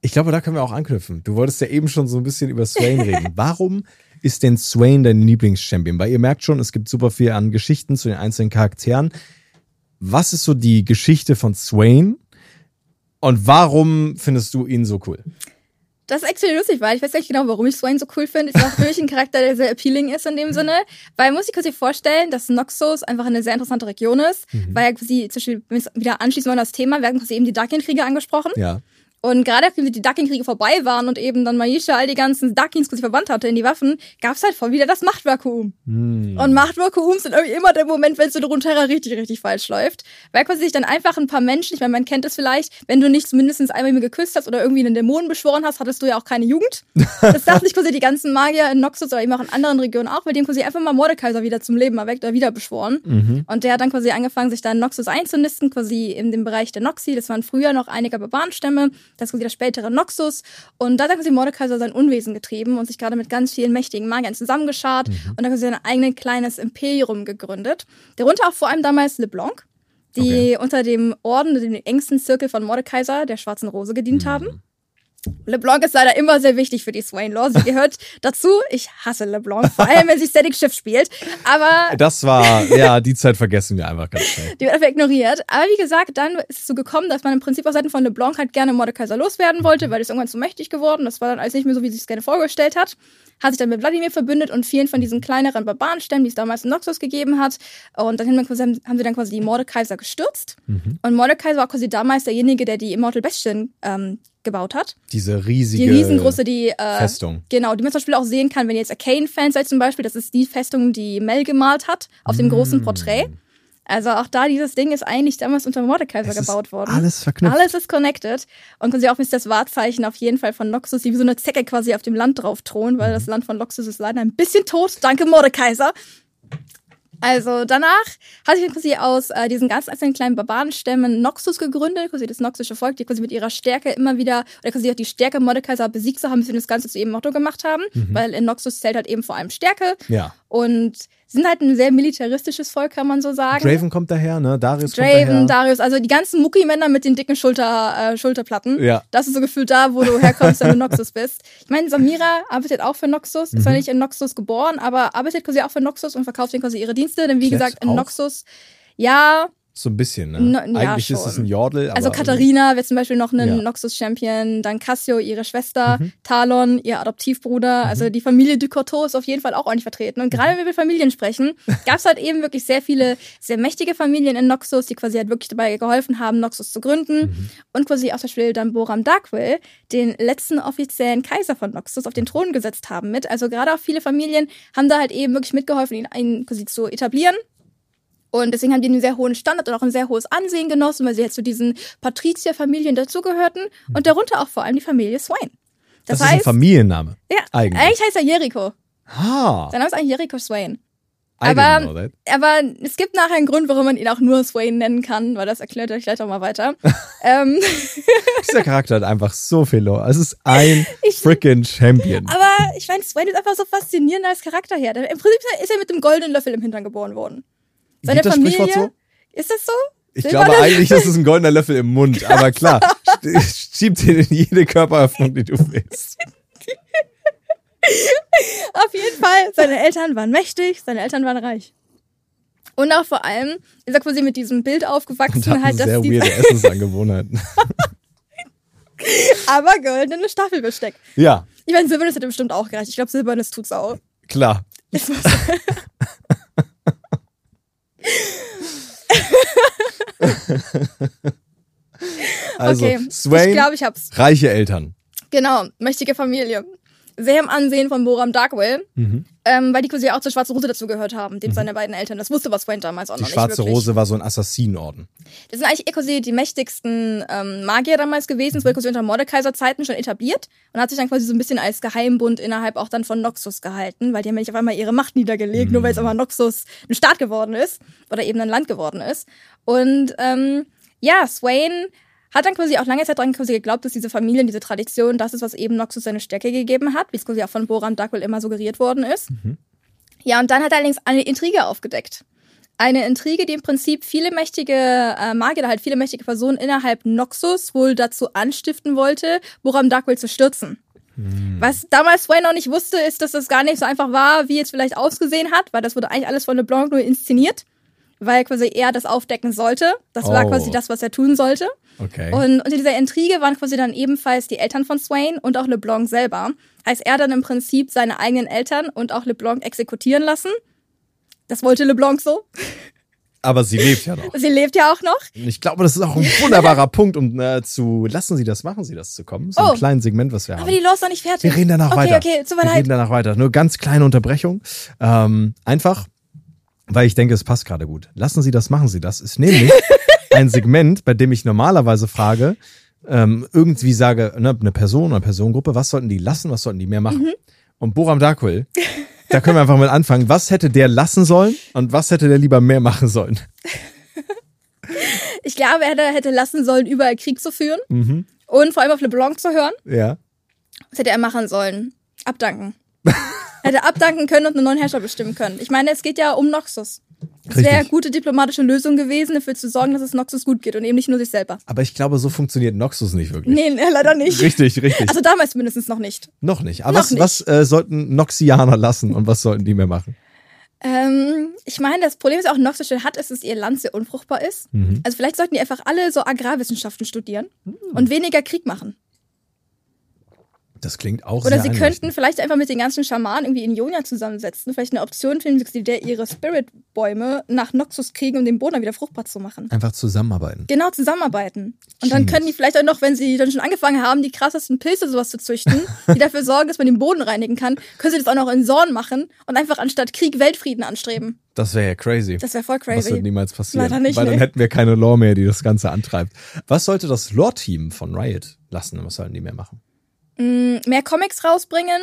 Ich glaube, da können wir auch anknüpfen. Du wolltest ja eben schon so ein bisschen über Swain reden. *laughs* Warum ist denn Swain dein Lieblingschampion? Weil ihr merkt schon, es gibt super viel an Geschichten zu den einzelnen Charakteren. Was ist so die Geschichte von Swain? Und warum findest du ihn so cool? Das ist extrem lustig, weil ich weiß nicht genau, warum ich Swain so cool finde. Ist auch wirklich ein Charakter, der sehr appealing ist in dem Sinne. Weil muss ich kurz sich vorstellen, dass Noxus einfach eine sehr interessante Region ist. Weil ja quasi, zum Beispiel, wieder anschließen wollen, das Thema, wir hatten quasi eben die Darkin-Kriege angesprochen. Ja. Und gerade nachdem die Darkin-Kriege vorbei waren und eben dann Maisha all die ganzen Darkins quasi verbannt hatte in die Waffen, gab's halt voll wieder das Machtvakuum. Hm. Und Machtvakuum sind irgendwie immer der Moment, wenn es in Runeterra richtig, richtig falsch läuft. Weil quasi sich dann einfach ein paar Menschen, ich meine, man kennt es vielleicht, wenn du nicht mindestens einmal mit mir geküsst hast oder irgendwie einen Dämonen beschworen hast, hattest du ja auch keine Jugend. Das dachten sich quasi die ganzen Magier in Noxus oder eben auch in anderen Regionen auch, die haben quasi einfach mal Mordekaiser wieder zum Leben erweckt oder wieder beschworen. Mhm. Und der hat dann quasi angefangen, sich da in Noxus einzunisten, quasi in dem Bereich der Noxi. Das waren früher noch einige Barbarenstämme. Das ist quasi der spätere Noxus. Und da hat dann quasi Mordekaiser sein Unwesen getrieben und sich gerade mit ganz vielen mächtigen Magiern zusammengeschart Mhm. und dann quasi sein eigenes kleines Imperium gegründet. Darunter auch vor allem damals LeBlanc, die Okay. unter dem Orden, dem engsten Zirkel von Mordekaiser, der Schwarzen Rose, gedient Mhm. haben. LeBlanc ist leider immer sehr wichtig für die Swain Law. Sie gehört *laughs* dazu. Ich hasse LeBlanc, vor allem wenn sie Static Shift spielt. Aber Das war, ja, die Zeit vergessen wir einfach ganz schnell. die wird einfach ignoriert. Aber wie gesagt, dann ist es so gekommen, dass man im Prinzip auf Seiten von LeBlanc halt gerne Mordekaiser loswerden wollte, weil es irgendwann zu mächtig geworden. Das war dann alles nicht mehr so, wie sie es gerne vorgestellt hat. Hat sich dann mit Wladimir verbündet und vielen von diesen kleineren Barbarenstämmen, die es damals in Noxus gegeben hat. Und dann haben, sie dann quasi die Mordekaiser gestürzt. Und Mordekaiser war quasi damals derjenige, der die Immortal Bastion ähm, gebaut hat. Diese riesige Die riesengroße, die äh, Festung. Genau, die man zum Beispiel auch sehen kann, wenn ihr jetzt Arcane-Fans seid zum Beispiel. Das ist die Festung, die Mel gemalt hat auf dem großen Porträt. Also auch da, dieses Ding ist eigentlich damals unter Mordekaiser Es gebaut worden. Alles verknüpft. Alles ist connected. Und quasi auch ist das Wahrzeichen auf jeden Fall von Noxus, die wie so eine Zecke quasi auf dem Land drauf thronen, weil das Land von Noxus ist leider ein bisschen tot. Danke, Mordekaiser. Also danach hat sich quasi aus äh, diesen ganz einzelnen kleinen Barbarenstämmen Noxus gegründet, quasi das noxische Volk, die quasi mit ihrer Stärke immer wieder, oder quasi auch die Stärke Mordekaiser besiegt zu haben, bis sie das Ganze zu ihrem Motto gemacht haben, weil in Noxus zählt halt eben vor allem Stärke. Ja. und sind halt ein sehr militaristisches Volk, kann man so sagen. Draven kommt daher, ne? Darius kommt Draven, daher. Darius, also die ganzen Mucki-Männer mit den dicken Schulter, äh, Schulterplatten. Ja. Das ist so gefühlt da, wo du herkommst, wenn du Noxus bist. Ich meine, Samira arbeitet auch für Noxus, ist zwar Mhm. nicht in Noxus geboren, aber arbeitet quasi auch für Noxus und verkauft ihnen quasi ihre Dienste. Denn wie Klett gesagt, in auch? Noxus, ja, So ein bisschen, ne? No- ja, Eigentlich ist schon. es ein Jordel. also aber Katharina wäre zum Beispiel noch ein Ja. Noxus-Champion, dann Cassio, ihre Schwester, Mhm. Talon, ihr Adoptivbruder. Also die Familie Ducoteau ist auf jeden Fall auch ordentlich vertreten. Und gerade wenn wir über Familien sprechen, gab es halt eben wirklich sehr viele, sehr mächtige Familien in Noxus, die quasi halt wirklich dabei geholfen haben, Noxus zu gründen. Mhm. Und quasi auch zum Beispiel dann Boram Darkwill, den letzten offiziellen Kaiser von Noxus, auf den Thron gesetzt haben mit. Also gerade auch viele Familien haben da halt eben wirklich mitgeholfen, ihn, ihn quasi zu etablieren. Und deswegen haben die einen sehr hohen Standard und auch ein sehr hohes Ansehen genossen, weil sie jetzt zu diesen Patrizierfamilien dazugehörten und darunter auch vor allem die Familie Swain. Das, Das, ist ein heißt, Familienname. ja, eigentlich. eigentlich heißt er Jericho. Ha. Sein Name ist eigentlich Jericho Swain. I aber-. Aber es gibt nachher einen Grund, warum man ihn auch nur Swain nennen kann, weil das erklärt euch gleich auch mal weiter. *laughs* ähm, *laughs* Dieser Charakter hat einfach so viel Lore. Es ist ein *laughs* Ich- freaking Champion. aber ich meine, Swain ist einfach so faszinierend als Charakter her. Im Prinzip ist er mit dem goldenen Löffel im Hintern geboren worden. Seine das Familie. So? Ist das so? Ich glaube eigentlich, ist es ein goldener Löffel im Mund. Aber klar, schieb den in jede Körperöffnung, die du *laughs* willst. Auf jeden Fall, seine Eltern waren mächtig, seine Eltern waren reich. Und auch vor allem ist er quasi mit diesem Bild aufgewachsen, Und halt, dass sehr die, weirde *laughs* Essensangewohnheiten. aber goldene Staffelbesteck. ja, Ich meine, Silbernes hätte bestimmt auch gereicht. Ich glaube, Silbernes tut's auch. klar. *laughs* Ich *laughs* Also, okay, ich Swain, glaube, ich hab's. reiche Eltern. Genau, mächtige Familie. Sehr im Ansehen von Boram Darkwill, Mhm. ähm, weil die quasi auch zur Schwarzen Rose dazugehört haben, dem seine beiden Eltern. Das wusste was Swain damals auch Die noch Schwarze nicht wirklich. Rose war so ein Assassinenorden. Das sind eigentlich quasi die mächtigsten ähm, Magier damals gewesen. Es wurde quasi unter Mordekaiser-Zeiten schon etabliert und hat sich dann quasi so ein bisschen als Geheimbund innerhalb auch dann von Noxus gehalten, weil die haben ja nicht auf einmal ihre Macht niedergelegt, nur weil jetzt aber Noxus ein Staat geworden ist oder eben ein Land geworden ist. Und ähm, ja, Swain hat dann quasi auch lange Zeit daran quasi geglaubt, dass diese Familien, diese Tradition, das ist, was eben Noxus seine Stärke gegeben hat, wie es quasi auch von Boram Darkwill immer suggeriert worden ist. Ja, und dann hat er allerdings eine Intrige aufgedeckt. Eine Intrige, die im Prinzip viele mächtige äh, Magier, oder halt viele mächtige Personen innerhalb Noxus wohl dazu anstiften wollte, Boram Darkwill zu stürzen. Was damals Swain noch nicht wusste, ist, dass das gar nicht so einfach war, wie es vielleicht ausgesehen hat, weil das wurde eigentlich alles von LeBlanc nur inszeniert, weil quasi er das aufdecken sollte. Das war Oh. quasi das, was er tun sollte. Okay. Und unter dieser Intrige waren quasi dann ebenfalls die Eltern von Swain und auch LeBlanc selber. Heißt, er dann im Prinzip seine eigenen Eltern und auch LeBlanc exekutieren lassen. Das wollte LeBlanc so. Aber sie lebt ja noch. Sie lebt ja auch noch. Ich glaube, das ist auch ein wunderbarer Punkt, um äh, zu lassen Sie das, machen Sie das zu kommen. So Oh. ein kleines Segment, was wir haben. Aber die Law ist noch nicht fertig. Wir reden danach okay, weiter. Okay, tut mir wir leid. reden danach weiter. Nur ganz kleine Unterbrechung. Ähm, einfach, weil ich denke, es passt gerade gut. Lassen Sie das, machen Sie das. Ist nämlich *laughs* ein Segment, bei dem ich normalerweise frage, ähm, irgendwie sage, ne, eine Person oder Personengruppe, was sollten die lassen, was sollten die mehr machen? Mhm. Und Boram Darkwill, da können wir einfach mal anfangen. Was hätte der lassen sollen und was hätte der lieber mehr machen sollen? Ich glaube, er hätte, hätte lassen sollen, überall Krieg zu führen. Mhm. Und vor allem auf LeBlanc zu hören. Ja. Was hätte er machen sollen? Abdanken. *laughs* hätte abdanken können und einen neuen Herrscher bestimmen können. Ich meine, es geht ja um Noxus. Es wäre eine gute diplomatische Lösung gewesen, dafür zu sorgen, dass es Noxus gut geht und eben nicht nur sich selber. Aber ich glaube, so funktioniert Noxus nicht wirklich. Nee, nee leider nicht. Richtig, richtig. Also damals mindestens noch nicht. noch nicht. Aber Noch was, nicht. was äh, sollten Noxianer lassen und was sollten die mehr machen? Ähm, ich meine, das Problem ist auch, Noxus hat, ist, dass ihr Land sehr unfruchtbar ist. Mhm. Also vielleicht sollten die einfach alle so Agrarwissenschaften studieren und weniger Krieg machen. Das klingt auch Oder sehr sie könnten vielleicht einfach mit den ganzen Schamanen irgendwie in Ionia zusammensetzen. Vielleicht eine Option finden, dass sie der ihre Spirit-Bäume nach Noxus kriegen, um den Boden dann wieder fruchtbar zu machen. einfach zusammenarbeiten. Genau, zusammenarbeiten. Und dann können die vielleicht auch noch, wenn sie dann schon angefangen haben, die krassesten Pilze sowas zu züchten, *laughs* die dafür sorgen, dass man den Boden reinigen kann, können sie das auch noch in Zorn machen und einfach anstatt Krieg Weltfrieden anstreben. Das wäre ja crazy. Das wäre voll Was wird crazy. niemals passieren. Leider nicht, weil dann nee. hätten wir keine Lore mehr, die das Ganze antreibt. Was sollte das Lore-Team von Riot lassen? Was sollten die mehr machen? Mm, Mehr Comics rausbringen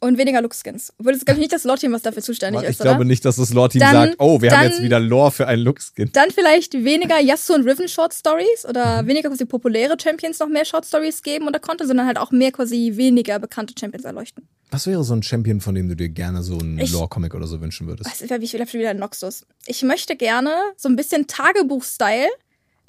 und weniger Lookskins. Obwohl ist, glaube ich, nicht das Lore-Team, was dafür zuständig ich ist, glaube oder? nicht, dass das Lore-Team sagt, oh, wir haben dann- jetzt wieder Lore für einen Look-Skin. Dann vielleicht weniger Yasuo und Riven Short Stories oder weniger quasi populäre Champions noch mehr Short Stories geben oder Content, sondern halt auch mehr quasi weniger bekannte Champions erleuchten. Was wäre so ein Champion, von dem du dir gerne so einen Ich- Lore-Comic oder so wünschen würdest? Was wie vielleicht wieder Noxus? Ich möchte gerne so ein bisschen Tagebuch-Style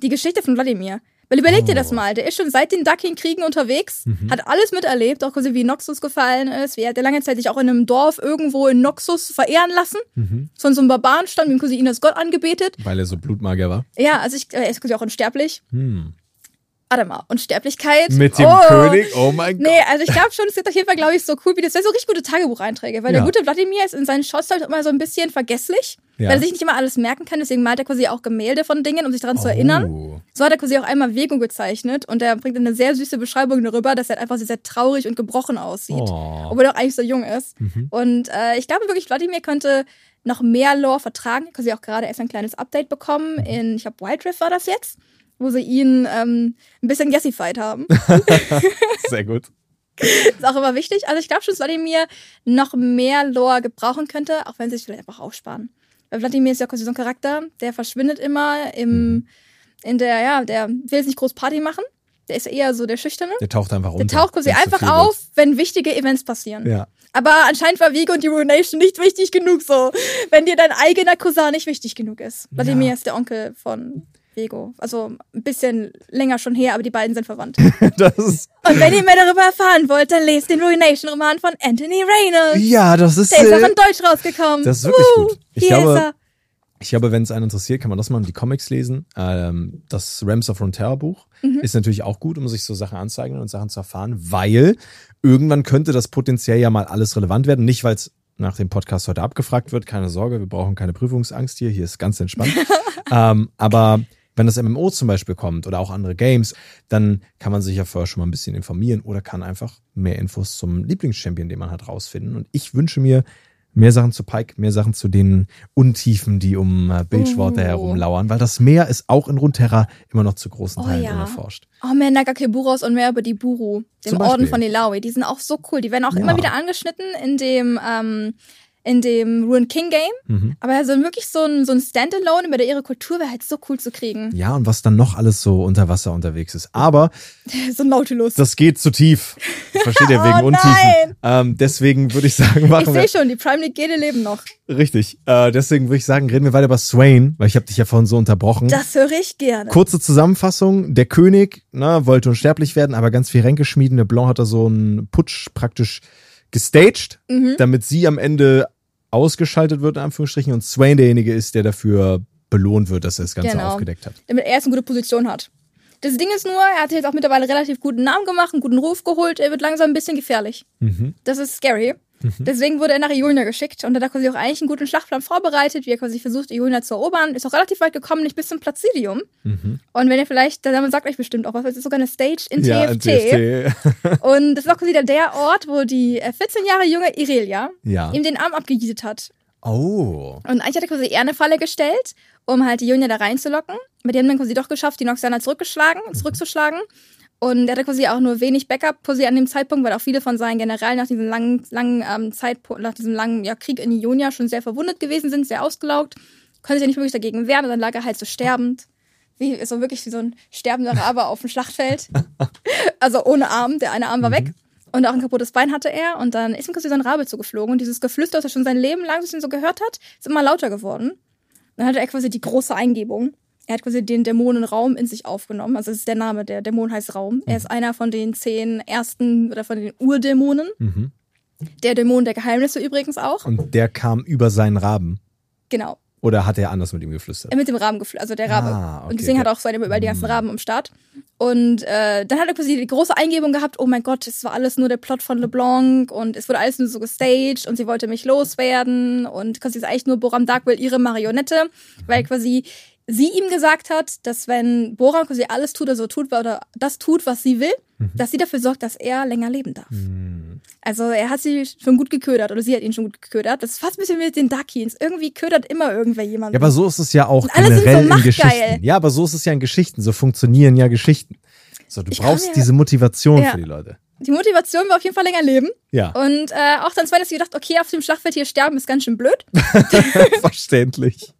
die Geschichte von Wladimir. Weil überleg dir Oh. das mal, der ist schon seit den Ducking-Kriegen unterwegs, Mhm. hat alles miterlebt, auch quasi wie Noxus gefallen ist, wie er hat ja lange Zeit sich auch in einem Dorf irgendwo in Noxus verehren lassen, Mhm. von so einem Barbarenstand, wie quasi ihn als Gott angebetet. Weil er so Blutmagier war. Ja, also ich, er ist quasi auch unsterblich. Hm. Warte mal, Unsterblichkeit. Mit dem oh. König? Oh mein Gott. Nee, also ich glaube schon, es gibt auf jeden Fall, glaube ich, so cool wie das wäre so richtig gute Tagebucheinträge, weil Ja. der gute Wladimir ist in seinen Shots halt immer so ein bisschen vergesslich, Ja. weil er sich nicht immer alles merken kann, deswegen malt er quasi auch Gemälde von Dingen, um sich daran zu erinnern. Oh. So hat er quasi auch einmal Vegung gezeichnet und er bringt eine sehr süße Beschreibung darüber, dass er einfach sehr, sehr traurig und gebrochen aussieht, Oh. obwohl er auch eigentlich so jung ist. Mhm. Und äh, ich glaube wirklich, Wladimir könnte noch mehr Lore vertragen, quasi auch gerade erst ein kleines Update bekommen in, ich glaube, Wild Rift war das jetzt, wo sie ihn ähm, ein bisschen gessified haben. *laughs* Sehr gut. ist auch immer wichtig. Also ich glaube schon, dass Vladimir noch mehr Lore gebrauchen könnte, auch wenn sie es vielleicht einfach aufsparen. Weil Vladimir ist ja quasi so ein Charakter, der verschwindet immer im, in der, ja, der will jetzt nicht groß Party machen. Der ist eher so der Schüchterne. Der taucht einfach Der runter. taucht quasi einfach auf, wenn wichtige Events passieren. Ja. Aber anscheinend war Vigo und die Ruination nicht wichtig genug so. Wenn dir dein eigener Cousin nicht wichtig genug ist. Vladimir Ja. ist der Onkel von Vigo. Also ein bisschen länger schon her, aber die beiden sind verwandt. *laughs* Und wenn ihr mehr darüber erfahren wollt, dann lest den Ruination-Roman von Anthony Reynolds. ja, das ist, Der ist auch in Deutsch rausgekommen. das ist wirklich Uh, gut. Ich hier glaube- ist er. Ich glaube, wenn es einen interessiert, kann man das mal die Comics lesen. Ähm, das Rams of Runeterra Buch Mhm. ist natürlich auch gut, um sich so Sachen anzeigen und Sachen zu erfahren, weil irgendwann könnte das potenziell ja mal alles relevant werden. Nicht, weil es nach dem Podcast heute abgefragt wird. Keine Sorge, wir brauchen keine Prüfungsangst hier. Hier ist ganz entspannt. *laughs* ähm, aber wenn das MMO zum Beispiel kommt oder auch andere Games, dann kann man sich ja vorher schon mal ein bisschen informieren oder kann einfach mehr Infos zum Lieblingschampion, den man hat, rausfinden. Und ich wünsche mir mehr Sachen zu Pike, mehr Sachen zu den Untiefen, die um äh, Bilgewater Oh. herumlauern, weil das Meer ist auch in Runeterra immer noch zu großen Oh Teilen ja. unerforscht. Oh, mehr Nagakeburos und mehr über die Buru, dem Orden von Ilaoi. Die sind auch so cool. Die werden auch Ja. immer wieder angeschnitten in dem, ähm, in dem Ruin King Game. Mhm. Aber also wirklich so ein, so ein Standalone über der ihre Kultur wäre halt so cool zu kriegen. Ja, und was dann noch alles so unter Wasser unterwegs ist. Aber *laughs* so ein Nautilus. das geht zu tief. Versteht ihr, *laughs* wegen Oh Untiefen. nein! Ähm, deswegen würde ich sagen, ich machen wir sehe schon, die Prime League Gede leben noch. richtig. Äh, deswegen würde ich sagen, reden wir weiter über Swain, weil ich habe dich ja vorhin so unterbrochen. Das höre ich gerne. Kurze Zusammenfassung. Der König ne, wollte unsterblich werden, aber ganz viel Ränke schmieden. Der Blanc hat da so einen Putsch praktisch gestaged, Mhm. damit sie am Ende ausgeschaltet wird, in Anführungsstrichen, und Swain derjenige ist, der dafür belohnt wird, dass er das Ganze Genau. aufgedeckt hat. damit er jetzt eine gute Position hat. Das Ding ist nur, er hat jetzt auch mittlerweile relativ guten Namen gemacht, einen guten Ruf geholt, er wird langsam ein bisschen gefährlich. Mhm. Das ist scary. Deswegen wurde er nach Ionia geschickt und hat da quasi auch eigentlich einen guten Schlachtplan vorbereitet, wie er quasi versucht, Ionia zu erobern. Ist auch relativ weit gekommen, nicht bis zum Placidium. Mhm. Und wenn ihr vielleicht, der Name sagt euch bestimmt auch was, es ist sogar eine Stage in Ja, in TFT. TFT. *laughs* *laughs* Und das ist auch quasi der Ort, wo die äh, 14 Jahre junge Irelia ja. ihm den Arm abgejietet hat. Oh. Und eigentlich hat er quasi eher eine Falle gestellt, um halt die Ionia da reinzulocken. Aber die haben dann quasi doch geschafft, die Noxaner zurückgeschlagen, zurückzuschlagen. Und er hatte quasi auch nur wenig Backup quasi an dem Zeitpunkt, weil auch viele von seinen Generälen nach diesem langen, langen ähm, Zeitpunkt, nach diesem langen ja, Krieg in Ionia schon sehr verwundet gewesen sind, sehr ausgelaugt. Konnte sich ja nicht wirklich dagegen wehren und dann lag er halt so sterbend. Wie, so wirklich wie so ein sterbender Rabe auf dem Schlachtfeld. *laughs* Also ohne Arm, der eine Arm war weg. Und auch ein kaputtes Bein hatte er. Und dann ist ihm quasi so ein Rabe zugeflogen. Und dieses Geflüster, das er schon sein Leben lang so gehört hat, ist immer lauter geworden. Dann hatte er quasi die große Eingebung. Er hat quasi den Dämonen Raum in sich aufgenommen. Also das ist der Name, der Dämon heißt Raum. Er ist einer von den zehn ersten oder von den Urdämonen. Mhm. Der Dämon der Geheimnisse übrigens auch. Und der kam über seinen Raben. Genau. Oder hat er anders mit ihm geflüstert? Äh, Mit dem Raben geflüstert, also der Rabe. Ah, okay, und deswegen hat okay. er auch so eine, über die ganzen Raben am Start. Und äh, dann hat er quasi die große Eingebung gehabt, oh mein Gott, es war alles nur der Plot von LeBlanc und es wurde alles nur so gestaged und sie wollte mich loswerden und quasi ist eigentlich nur Boram Darkwell ihre Marionette, weil quasi sie ihm gesagt hat, dass wenn Boram quasi alles tut oder so tut oder das tut, was sie will, dass sie dafür sorgt, dass er länger leben darf. Also er hat sie schon gut geködert oder sie hat ihn schon gut geködert. Das ist fast ein bisschen wie mit den Darkies. Irgendwie ködert immer irgendwer jemanden. Ja, aber so ist es ja auch Und sind so generell in. Geschichten. Ja, aber so ist es ja in Geschichten. So funktionieren ja Geschichten. So, du Ich brauchst mir- diese Motivation Ja. für die Leute. Die Motivation war auf jeden Fall länger leben. Ja, Und äh, auch dann zweitens gedacht, okay, auf dem Schlachtfeld hier sterben ist ganz schön blöd. *laughs* verständlich.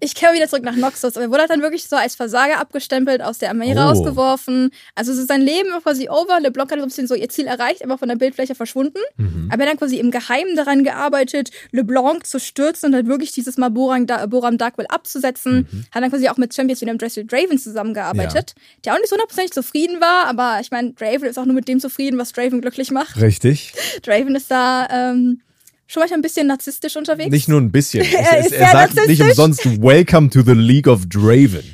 Ich kehre wieder zurück nach Noxus. Aber er wurde halt dann wirklich so als Versager abgestempelt, aus der Armee Oh. rausgeworfen. Also so sein Leben war quasi over. LeBlanc hat so ein bisschen so ihr Ziel erreicht, einfach von der Bildfläche verschwunden. Mhm. Aber er hat dann quasi im Geheimen daran gearbeitet, LeBlanc zu stürzen und halt wirklich dieses Mal Boram, da Boram Darkwell abzusetzen. Mhm. Hat dann quasi auch mit Champions wie dem Dressel Draven zusammengearbeitet, der auch nicht so hundertprozentig zufrieden war, aber ich meine, Draven ist auch nur mit dem zufrieden, was Draven glücklich macht. Richtig. *laughs* Draven ist da ähm, schon manchmal ein bisschen narzisstisch unterwegs. Nicht nur ein bisschen. *laughs* Er Es- ist er sagt nicht umsonst Welcome to the League of Draven.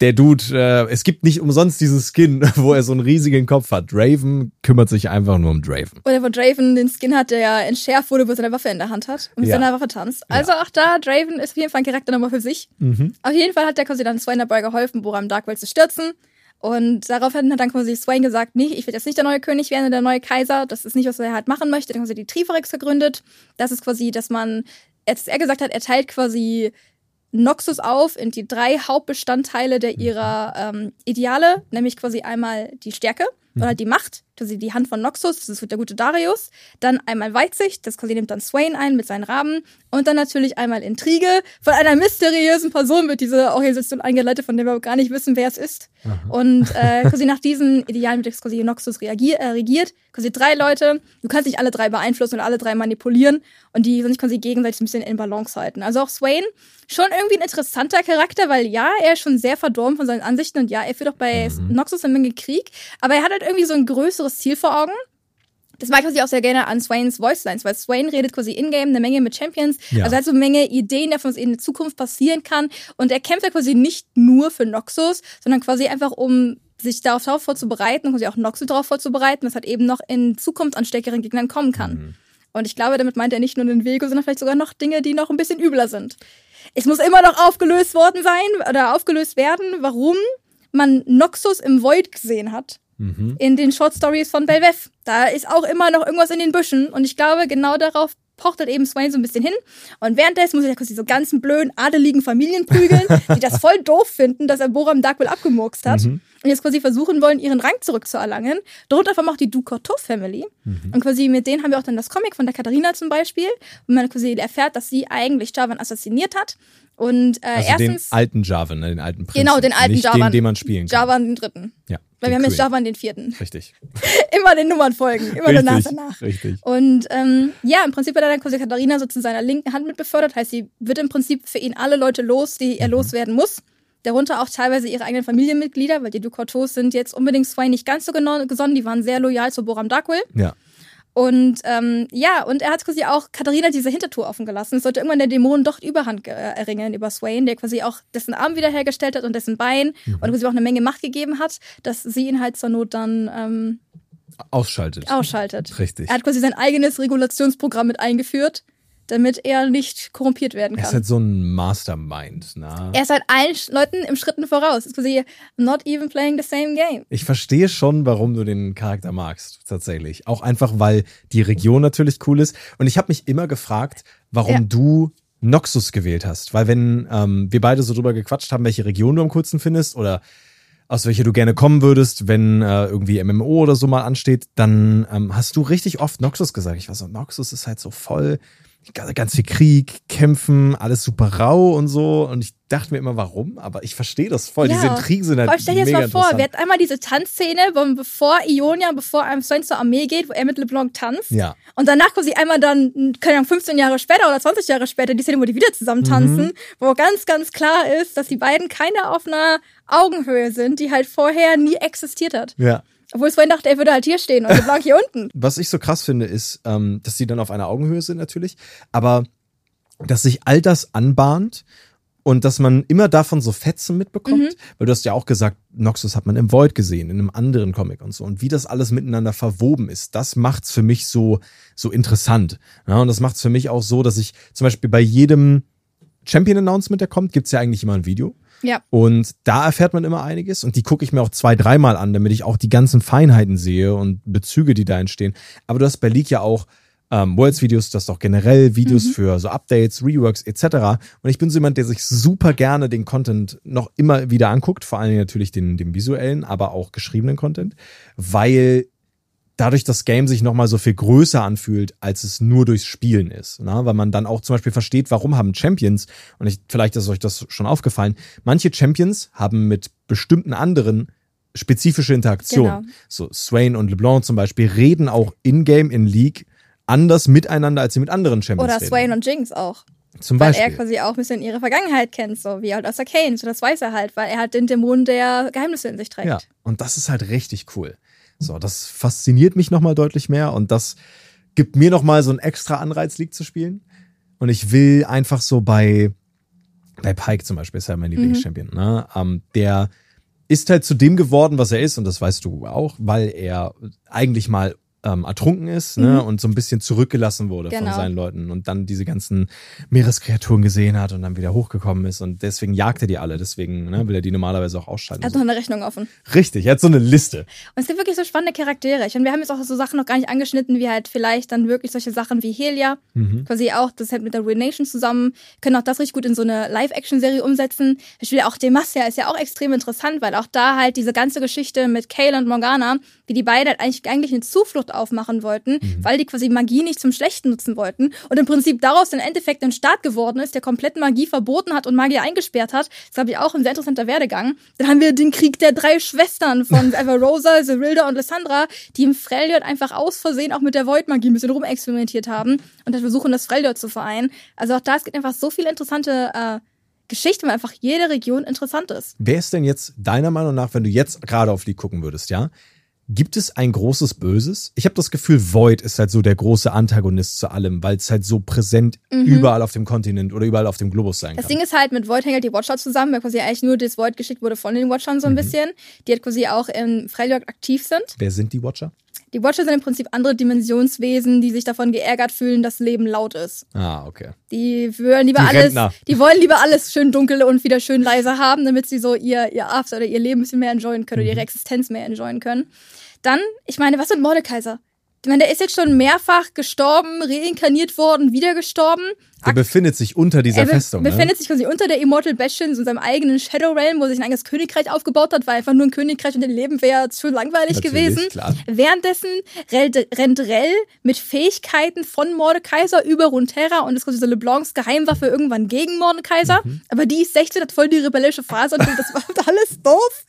Der Dude, äh, es gibt nicht umsonst diesen Skin, *laughs* wo er so einen riesigen Kopf hat. Draven kümmert sich einfach nur um Draven. Oder wo Draven den Skin hat, der ja entschärft wurde, wo er seine Waffe in der Hand hat und mit Ja. seiner Waffe tanzt. Also auch da, Draven ist auf jeden Fall ein Charakter nochmal für sich. Mhm. Auf jeden Fall hat der quasi dann Swain dabei geholfen, Boram Darkwell zu stürzen. Und daraufhin hat dann quasi Swain gesagt, nee, ich will jetzt nicht der neue König werden, der neue Kaiser. Das ist nicht, was er halt machen möchte. Dann haben sie die Triforix gegründet. Das ist quasi, dass man, als er gesagt hat, er teilt quasi Noxus auf in die drei Hauptbestandteile der ihrer ähm, Ideale, nämlich quasi einmal die Stärke oder halt die Macht, quasi die Hand von Noxus, das ist der gute Darius, dann einmal Weitsicht, das quasi nimmt dann Swain ein mit seinen Raben und dann natürlich einmal Intrige. Von einer mysteriösen Person wird diese Organisation eingeleitet, von der wir gar nicht wissen, wer es ist. Und äh, quasi nach diesen Idealen wird quasi Noxus reagier, äh, regiert. Quasi drei Leute, du kannst nicht alle drei beeinflussen oder alle drei manipulieren und die sich quasi gegenseitig ein bisschen in Balance halten. Also auch Swain, schon irgendwie ein interessanter Charakter, weil ja, er ist schon sehr verdorben von seinen Ansichten und ja, er führt auch bei Noxus eine Menge Krieg, aber er hat halt irgendwie so ein größeres Ziel vor Augen. Das mag ich quasi auch sehr gerne an Swains Voicelines, weil Swain redet quasi in-game eine Menge mit Champions. Ja. Also er hat so eine Menge Ideen davon, was in der Zukunft passieren kann. Und er kämpft ja quasi nicht nur für Noxus, sondern quasi einfach um sich darauf vorzubereiten und quasi auch Noxus darauf vorzubereiten, was halt eben noch in Zukunft an stärkeren Gegnern kommen kann. Und ich glaube, damit meint er nicht nur den Vego, sondern vielleicht sogar noch Dinge, die noch ein bisschen übler sind. Es muss immer noch aufgelöst worden sein oder aufgelöst werden, warum man Noxus im Void gesehen hat. In den Short Stories von Belveth. Da ist auch immer noch irgendwas in den Büschen. Und ich glaube, genau darauf pocht halt eben Swain so ein bisschen hin. Und währenddessen muss ich ja kurz diese ganzen blöden, adeligen Familien prügeln, die das voll doof finden, dass er Boram Darkwell abgemurkst hat. Und jetzt quasi versuchen wollen, ihren Rang zurückzuerlangen. Darunter allem auch die Ducoteau Family. Und quasi mit denen haben wir auch dann das Comic von der Katharina zum Beispiel. Und man quasi erfährt, dass sie eigentlich Javan assassiniert hat. Und äh, Also erstens. den alten Javan, ne, den alten Prinzen. Genau, den alten Nicht Javan. den, den man spielen kann. Javan den dritten. Ja, Weil wir haben jetzt. Javan den vierten. Richtig. *laughs* Immer den Nummern folgen, immer der Nase nach. Richtig. Und ähm, ja, im Prinzip hat er dann quasi Katharina so zu seiner linken Hand mit befördert. Heißt, sie wird im Prinzip für ihn alle Leute los, die Mhm. er loswerden muss. Darunter auch teilweise ihre eigenen Familienmitglieder, weil die Ducortos sind jetzt unbedingt Swain nicht ganz so gesonnen. Die waren sehr loyal zu Boram Darkwell. Ja. Und ähm, ja, und er hat quasi auch Katharina diese Hintertour offen gelassen. Es sollte irgendwann der Dämon doch Überhand äh, erringen über Swain, der quasi auch dessen Arm wiederhergestellt hat und dessen Bein Mhm. und quasi auch eine Menge Macht gegeben hat, dass sie ihn halt zur Not dann ähm, Ausschaltet. ausschaltet. Richtig. Er hat quasi sein eigenes Regulationsprogramm mit eingeführt, damit er nicht korrumpiert werden Er ist kann. halt so ein Mastermind. Ne? Er ist halt allen Leuten im Schritten voraus. Ist quasi not even playing the same game. Ich verstehe schon, warum du den Charakter magst, tatsächlich. Auch einfach, weil die Region natürlich cool ist. Und ich habe mich immer gefragt, warum Ja. du Noxus gewählt hast. Weil wenn ähm, wir beide so drüber gequatscht haben, welche Region du am coolsten findest oder aus welcher du gerne kommen würdest, wenn äh, irgendwie MMO oder so mal ansteht, dann ähm, hast du richtig oft Noxus gesagt. Ich war so, Noxus ist halt so voll, ganz viel Krieg, Kämpfen, alles super rau und so. Und ich dachte mir immer, warum? Aber ich verstehe das voll. Diese Intrigen sind halt Vor allem stell dir jetzt mega mal vor, wir hatten einmal diese Tanzszene, wo bevor Ionia, bevor einem Swain zur Armee geht, wo er mit LeBlanc tanzt. Ja. Und danach quasi einmal dann, keine Ahnung, 15 Jahre später oder 20 Jahre später, die Szene, wo die wieder zusammen tanzen, Mhm. wo ganz, ganz klar ist, dass die beiden keine auf einer Augenhöhe sind, die halt vorher nie existiert hat. Ja. Obwohl Swain dachte, er würde halt hier stehen und LeBlanc hier unten. *laughs* Was ich so krass finde, ist, ähm, dass sie dann auf einer Augenhöhe sind natürlich. Aber dass sich all das anbahnt und dass man immer davon so Fetzen mitbekommt, Mhm. weil du hast ja auch gesagt, Noxus hat man im Void gesehen, in einem anderen Comic und so. Und wie das alles miteinander verwoben ist, das macht's für mich so, so interessant. Ja, und das macht's für mich auch so, dass ich zum Beispiel bei jedem Champion-Announcement, der kommt, gibt's ja eigentlich immer ein Video. Ja. Und da erfährt man immer einiges und die gucke ich mir auch zwei, dreimal an, damit ich auch die ganzen Feinheiten sehe und Bezüge, die da entstehen. Aber du hast bei League ja auch ähm, Worlds-Videos, du hast auch generell Videos für so Updates, Reworks etc. Und ich bin so jemand, der sich super gerne den Content noch immer wieder anguckt, vor allem natürlich den, den visuellen, aber auch geschriebenen Content, weil dadurch das Game sich nochmal so viel größer anfühlt, als es nur durchs Spielen ist. Ne? Weil man dann auch zum Beispiel versteht, warum haben Champions, und ich, vielleicht ist euch das schon aufgefallen, manche Champions haben mit bestimmten anderen spezifische Interaktionen. Genau. So Swain und LeBlanc zum Beispiel reden auch in-game in League anders miteinander, als sie mit anderen Champions Oder reden. Swain und Jinx auch. zum Weil Beispiel. er quasi auch ein bisschen ihre Vergangenheit kennt, so wie halt aus Arcane. So, das weiß er halt, weil er halt den Dämon der Geheimnisse in sich trägt. Ja, und das ist halt richtig cool. So, das fasziniert mich nochmal deutlich mehr und das gibt mir nochmal so einen extra Anreiz, League zu spielen. Und ich will einfach so bei, bei Pike zum Beispiel, ist ja mein Lieblingschampion, ne? Ähm, der ist halt zu dem geworden, was er ist, und das weißt du auch, weil er eigentlich mal ähm, ertrunken ist ne, und so ein bisschen zurückgelassen wurde von Genau. seinen Leuten und dann diese ganzen Meereskreaturen gesehen hat und dann wieder hochgekommen ist und deswegen jagt er die alle, deswegen ne, will er die normalerweise auch ausschalten. Er hat noch eine Rechnung offen. Richtig, er hat so eine Liste. Und es gibt wirklich so spannende Charaktere. Ich meine, wir haben jetzt auch so Sachen noch gar nicht angeschnitten, wie halt vielleicht dann wirklich solche Sachen wie Helia. Mhm. Quasi auch, das halt mit der Renation zusammen. Können auch das richtig gut in so eine Live-Action-Serie umsetzen. Ich will auch Demacia ist ja auch extrem interessant, weil auch da halt diese ganze Geschichte mit Kale und Morgana, wie die beide halt eigentlich, eigentlich eine Zuflucht aufmachen wollten, Mhm. weil die quasi Magie nicht zum Schlechten nutzen wollten. Und im Prinzip daraus im Endeffekt ein Staat geworden ist, der komplett Magie verboten hat und Magier eingesperrt hat. Das glaube ich auch ein sehr interessanter Werdegang. Dann haben wir den Krieg der drei Schwestern von *laughs* Everosa, Zerilda und Lysandra, die im Freljord einfach aus Versehen auch mit der Void-Magie ein bisschen rumexperimentiert haben und dann versuchen, das Freljord zu vereinen. Also auch da, es gibt einfach so viele interessante äh, Geschichten, weil einfach jede Region interessant ist. Wer ist denn jetzt deiner Meinung nach, wenn du jetzt gerade auf League gucken würdest, ja? Gibt es ein großes Böses? Ich habe das Gefühl, Void ist halt so der große Antagonist zu allem, weil es halt so präsent überall auf dem Kontinent oder überall auf dem Globus sein Mhm. Das kann. Ding ist halt, mit Void hängt halt die Watcher zusammen, weil quasi eigentlich nur das Void geschickt wurde von den Watchern Mhm. so ein bisschen, die halt quasi auch im Freljord aktiv sind. Wer sind die Watcher? Die Watcher sind im Prinzip andere Dimensionswesen, die sich davon geärgert fühlen, dass Leben laut ist. Ah, okay. Die wollen lieber Die alles, die wollen lieber alles schön dunkel und wieder schön leise haben, damit sie so ihr, ihr After oder ihr Leben ein bisschen mehr enjoyen können Mhm. oder ihre Existenz mehr enjoyen können. Dann, ich meine, was mit Mordekaiser? Ich meine, der ist jetzt schon mehrfach gestorben, reinkarniert worden, wieder gestorben. Der befindet sich unter dieser Er be Festung. befindet ne? sich quasi unter der Immortal Bastion, in seinem eigenen Shadow Realm, wo er sich ein eigenes Königreich aufgebaut hat, weil einfach nur ein Königreich und ihr Leben wäre zu langweilig Natürlich, gewesen. klar. Währenddessen rennt, rennt Rell mit Fähigkeiten von Mordekaiser über Runeterra und ist quasi so LeBlancs Geheimwaffe irgendwann gegen Mordekaiser. Mhm. Aber die ist 16, hat voll die rebellische Phase und das war *laughs* alles doof.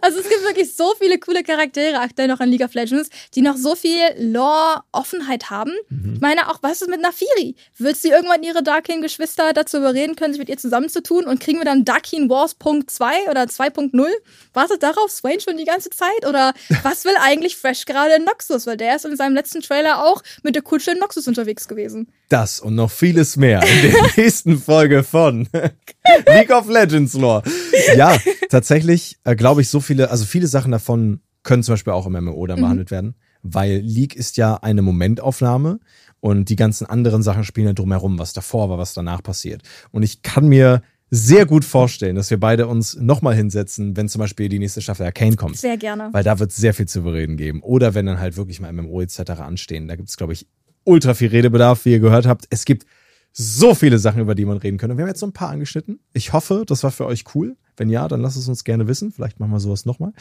Also es gibt wirklich so viele coole Charaktere aktuell noch in League of Legends, die noch so viel Lore-Offenheit haben. Mhm. Ich meine auch, was ist mit Nafiri? Wird sie irgendwann ihre Darkin-Geschwister dazu überreden können, sich mit ihr zusammenzutun? Und kriegen wir dann Darkin Wars Punkt 2 oder 2.0? Wartet darauf Swain schon die ganze Zeit? Oder was will eigentlich Fresh gerade in Noxus? Weil der ist in seinem letzten Trailer auch mit der Kutsche in Noxus unterwegs gewesen. Das und noch vieles mehr in der *laughs* nächsten Folge von *laughs* League of Legends Lore. Ja, tatsächlich äh, glaube ich, so viele, also viele Sachen davon können zum Beispiel auch im MMO dann behandelt werden, weil League ist ja eine Momentaufnahme und die ganzen anderen Sachen spielen ja drumherum, was davor war, was danach passiert. Und ich kann mir sehr gut vorstellen, dass wir beide uns nochmal hinsetzen, wenn zum Beispiel die nächste Staffel Arcane kommt. Sehr gerne. Weil da wird sehr viel zu bereden geben. Oder wenn dann halt wirklich mal MMO etc. anstehen. Da gibt es, glaube ich, ultra viel Redebedarf, wie ihr gehört habt. Es gibt so viele Sachen, über die man reden könnte. Wir haben jetzt so ein paar angeschnitten. Ich hoffe, das war für euch cool. Wenn ja, dann lasst es uns gerne wissen. Vielleicht machen wir sowas nochmal.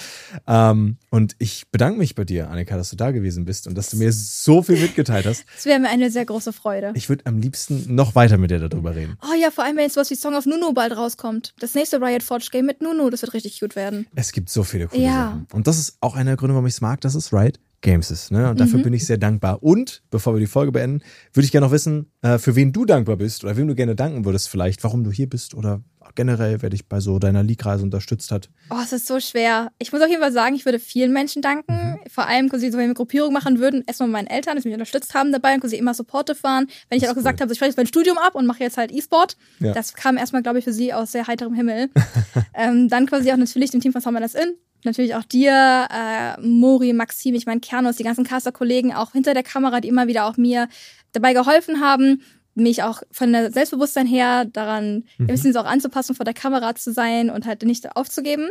Ähm, und ich bedanke mich bei dir, Annika, dass du da gewesen bist und dass du mir so viel mitgeteilt hast. *laughs* Das wäre mir eine sehr große Freude. Ich würde am liebsten noch weiter mit dir darüber reden. Oh ja, vor allem, wenn jetzt sowas wie Song of Nunu bald rauskommt. Das nächste Riot Forge Game mit Nunu, das wird richtig gut werden. Es gibt so viele coole Ja. Sachen. Und das ist auch einer der Gründe, warum ich es mag, dass es Riot Games ist. Ne? Und dafür Mhm. bin ich sehr dankbar. Und bevor wir die Folge beenden, würde ich gerne noch wissen, äh, für wen du dankbar bist oder wem du gerne danken würdest, vielleicht, warum du hier bist oder generell, wer dich bei so deiner League-Reise unterstützt hat. Oh, es ist so schwer. Ich muss auf jeden Fall sagen, ich würde vielen Menschen danken. vor allem quasi so, wenn wir Gruppierung machen würden, erstmal meinen Eltern, die mich unterstützt haben dabei und quasi immer supportive waren. Wenn ich halt auch cool. gesagt habe, ich spreche jetzt mein Studium ab und mache jetzt halt E-Sport, Ja. das kam erstmal, glaube ich, für sie aus sehr heiterem Himmel. *laughs* ähm, dann quasi auch natürlich dem Team von Summer Das In. Natürlich auch dir, äh, Mori, Maxim, ich meine Kernos, die ganzen Caster-Kollegen auch hinter der Kamera, die immer wieder auch mir dabei geholfen haben, mich auch von der Selbstbewusstsein her daran ein bisschen so auch anzupassen, vor der Kamera zu sein und halt nicht aufzugeben.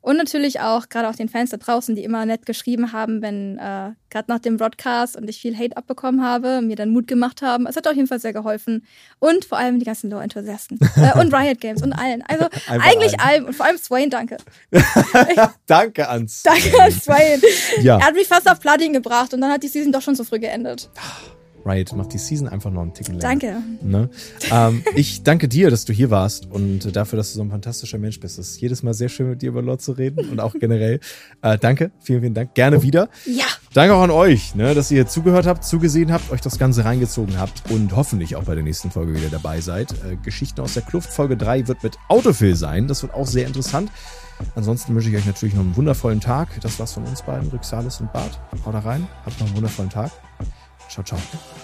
Und natürlich auch gerade auch den Fans da draußen, die immer nett geschrieben haben, wenn äh, gerade nach dem Broadcast und ich viel Hate abbekommen habe, mir dann Mut gemacht haben. Es hat auf jeden Fall sehr geholfen. Und vor allem die ganzen Lore-Enthusiasten. äh, und *laughs* Riot Games und allen. Also *laughs* Einfach eigentlich allen. allen. Und vor allem Swain, danke. Danke ans. *laughs* Danke an Swain. Ja. Er hat mich fast auf Platin gebracht und dann hat die Season doch schon so früh geendet. Riot macht die Season einfach noch einen Ticken länger. Danke. Ne? Ähm, ich danke dir, dass du hier warst und dafür, dass du so ein fantastischer Mensch bist. Es ist jedes Mal sehr schön, mit dir über Lore zu reden und auch generell. Äh, danke, vielen, vielen Dank. Gerne wieder. Ja. Danke auch an euch, ne, dass ihr zugehört habt, zugesehen habt, euch das Ganze reingezogen habt und hoffentlich auch bei der nächsten Folge wieder dabei seid. Äh, Geschichten aus der Kluft Folge 3 wird mit Autofill sein. Das wird auch sehr interessant. Ansonsten wünsche ich euch natürlich noch einen wundervollen Tag. Das war's von uns beiden, Rixalis und Bart. Haut da rein, habt noch einen wundervollen Tag. Ciao, ciao.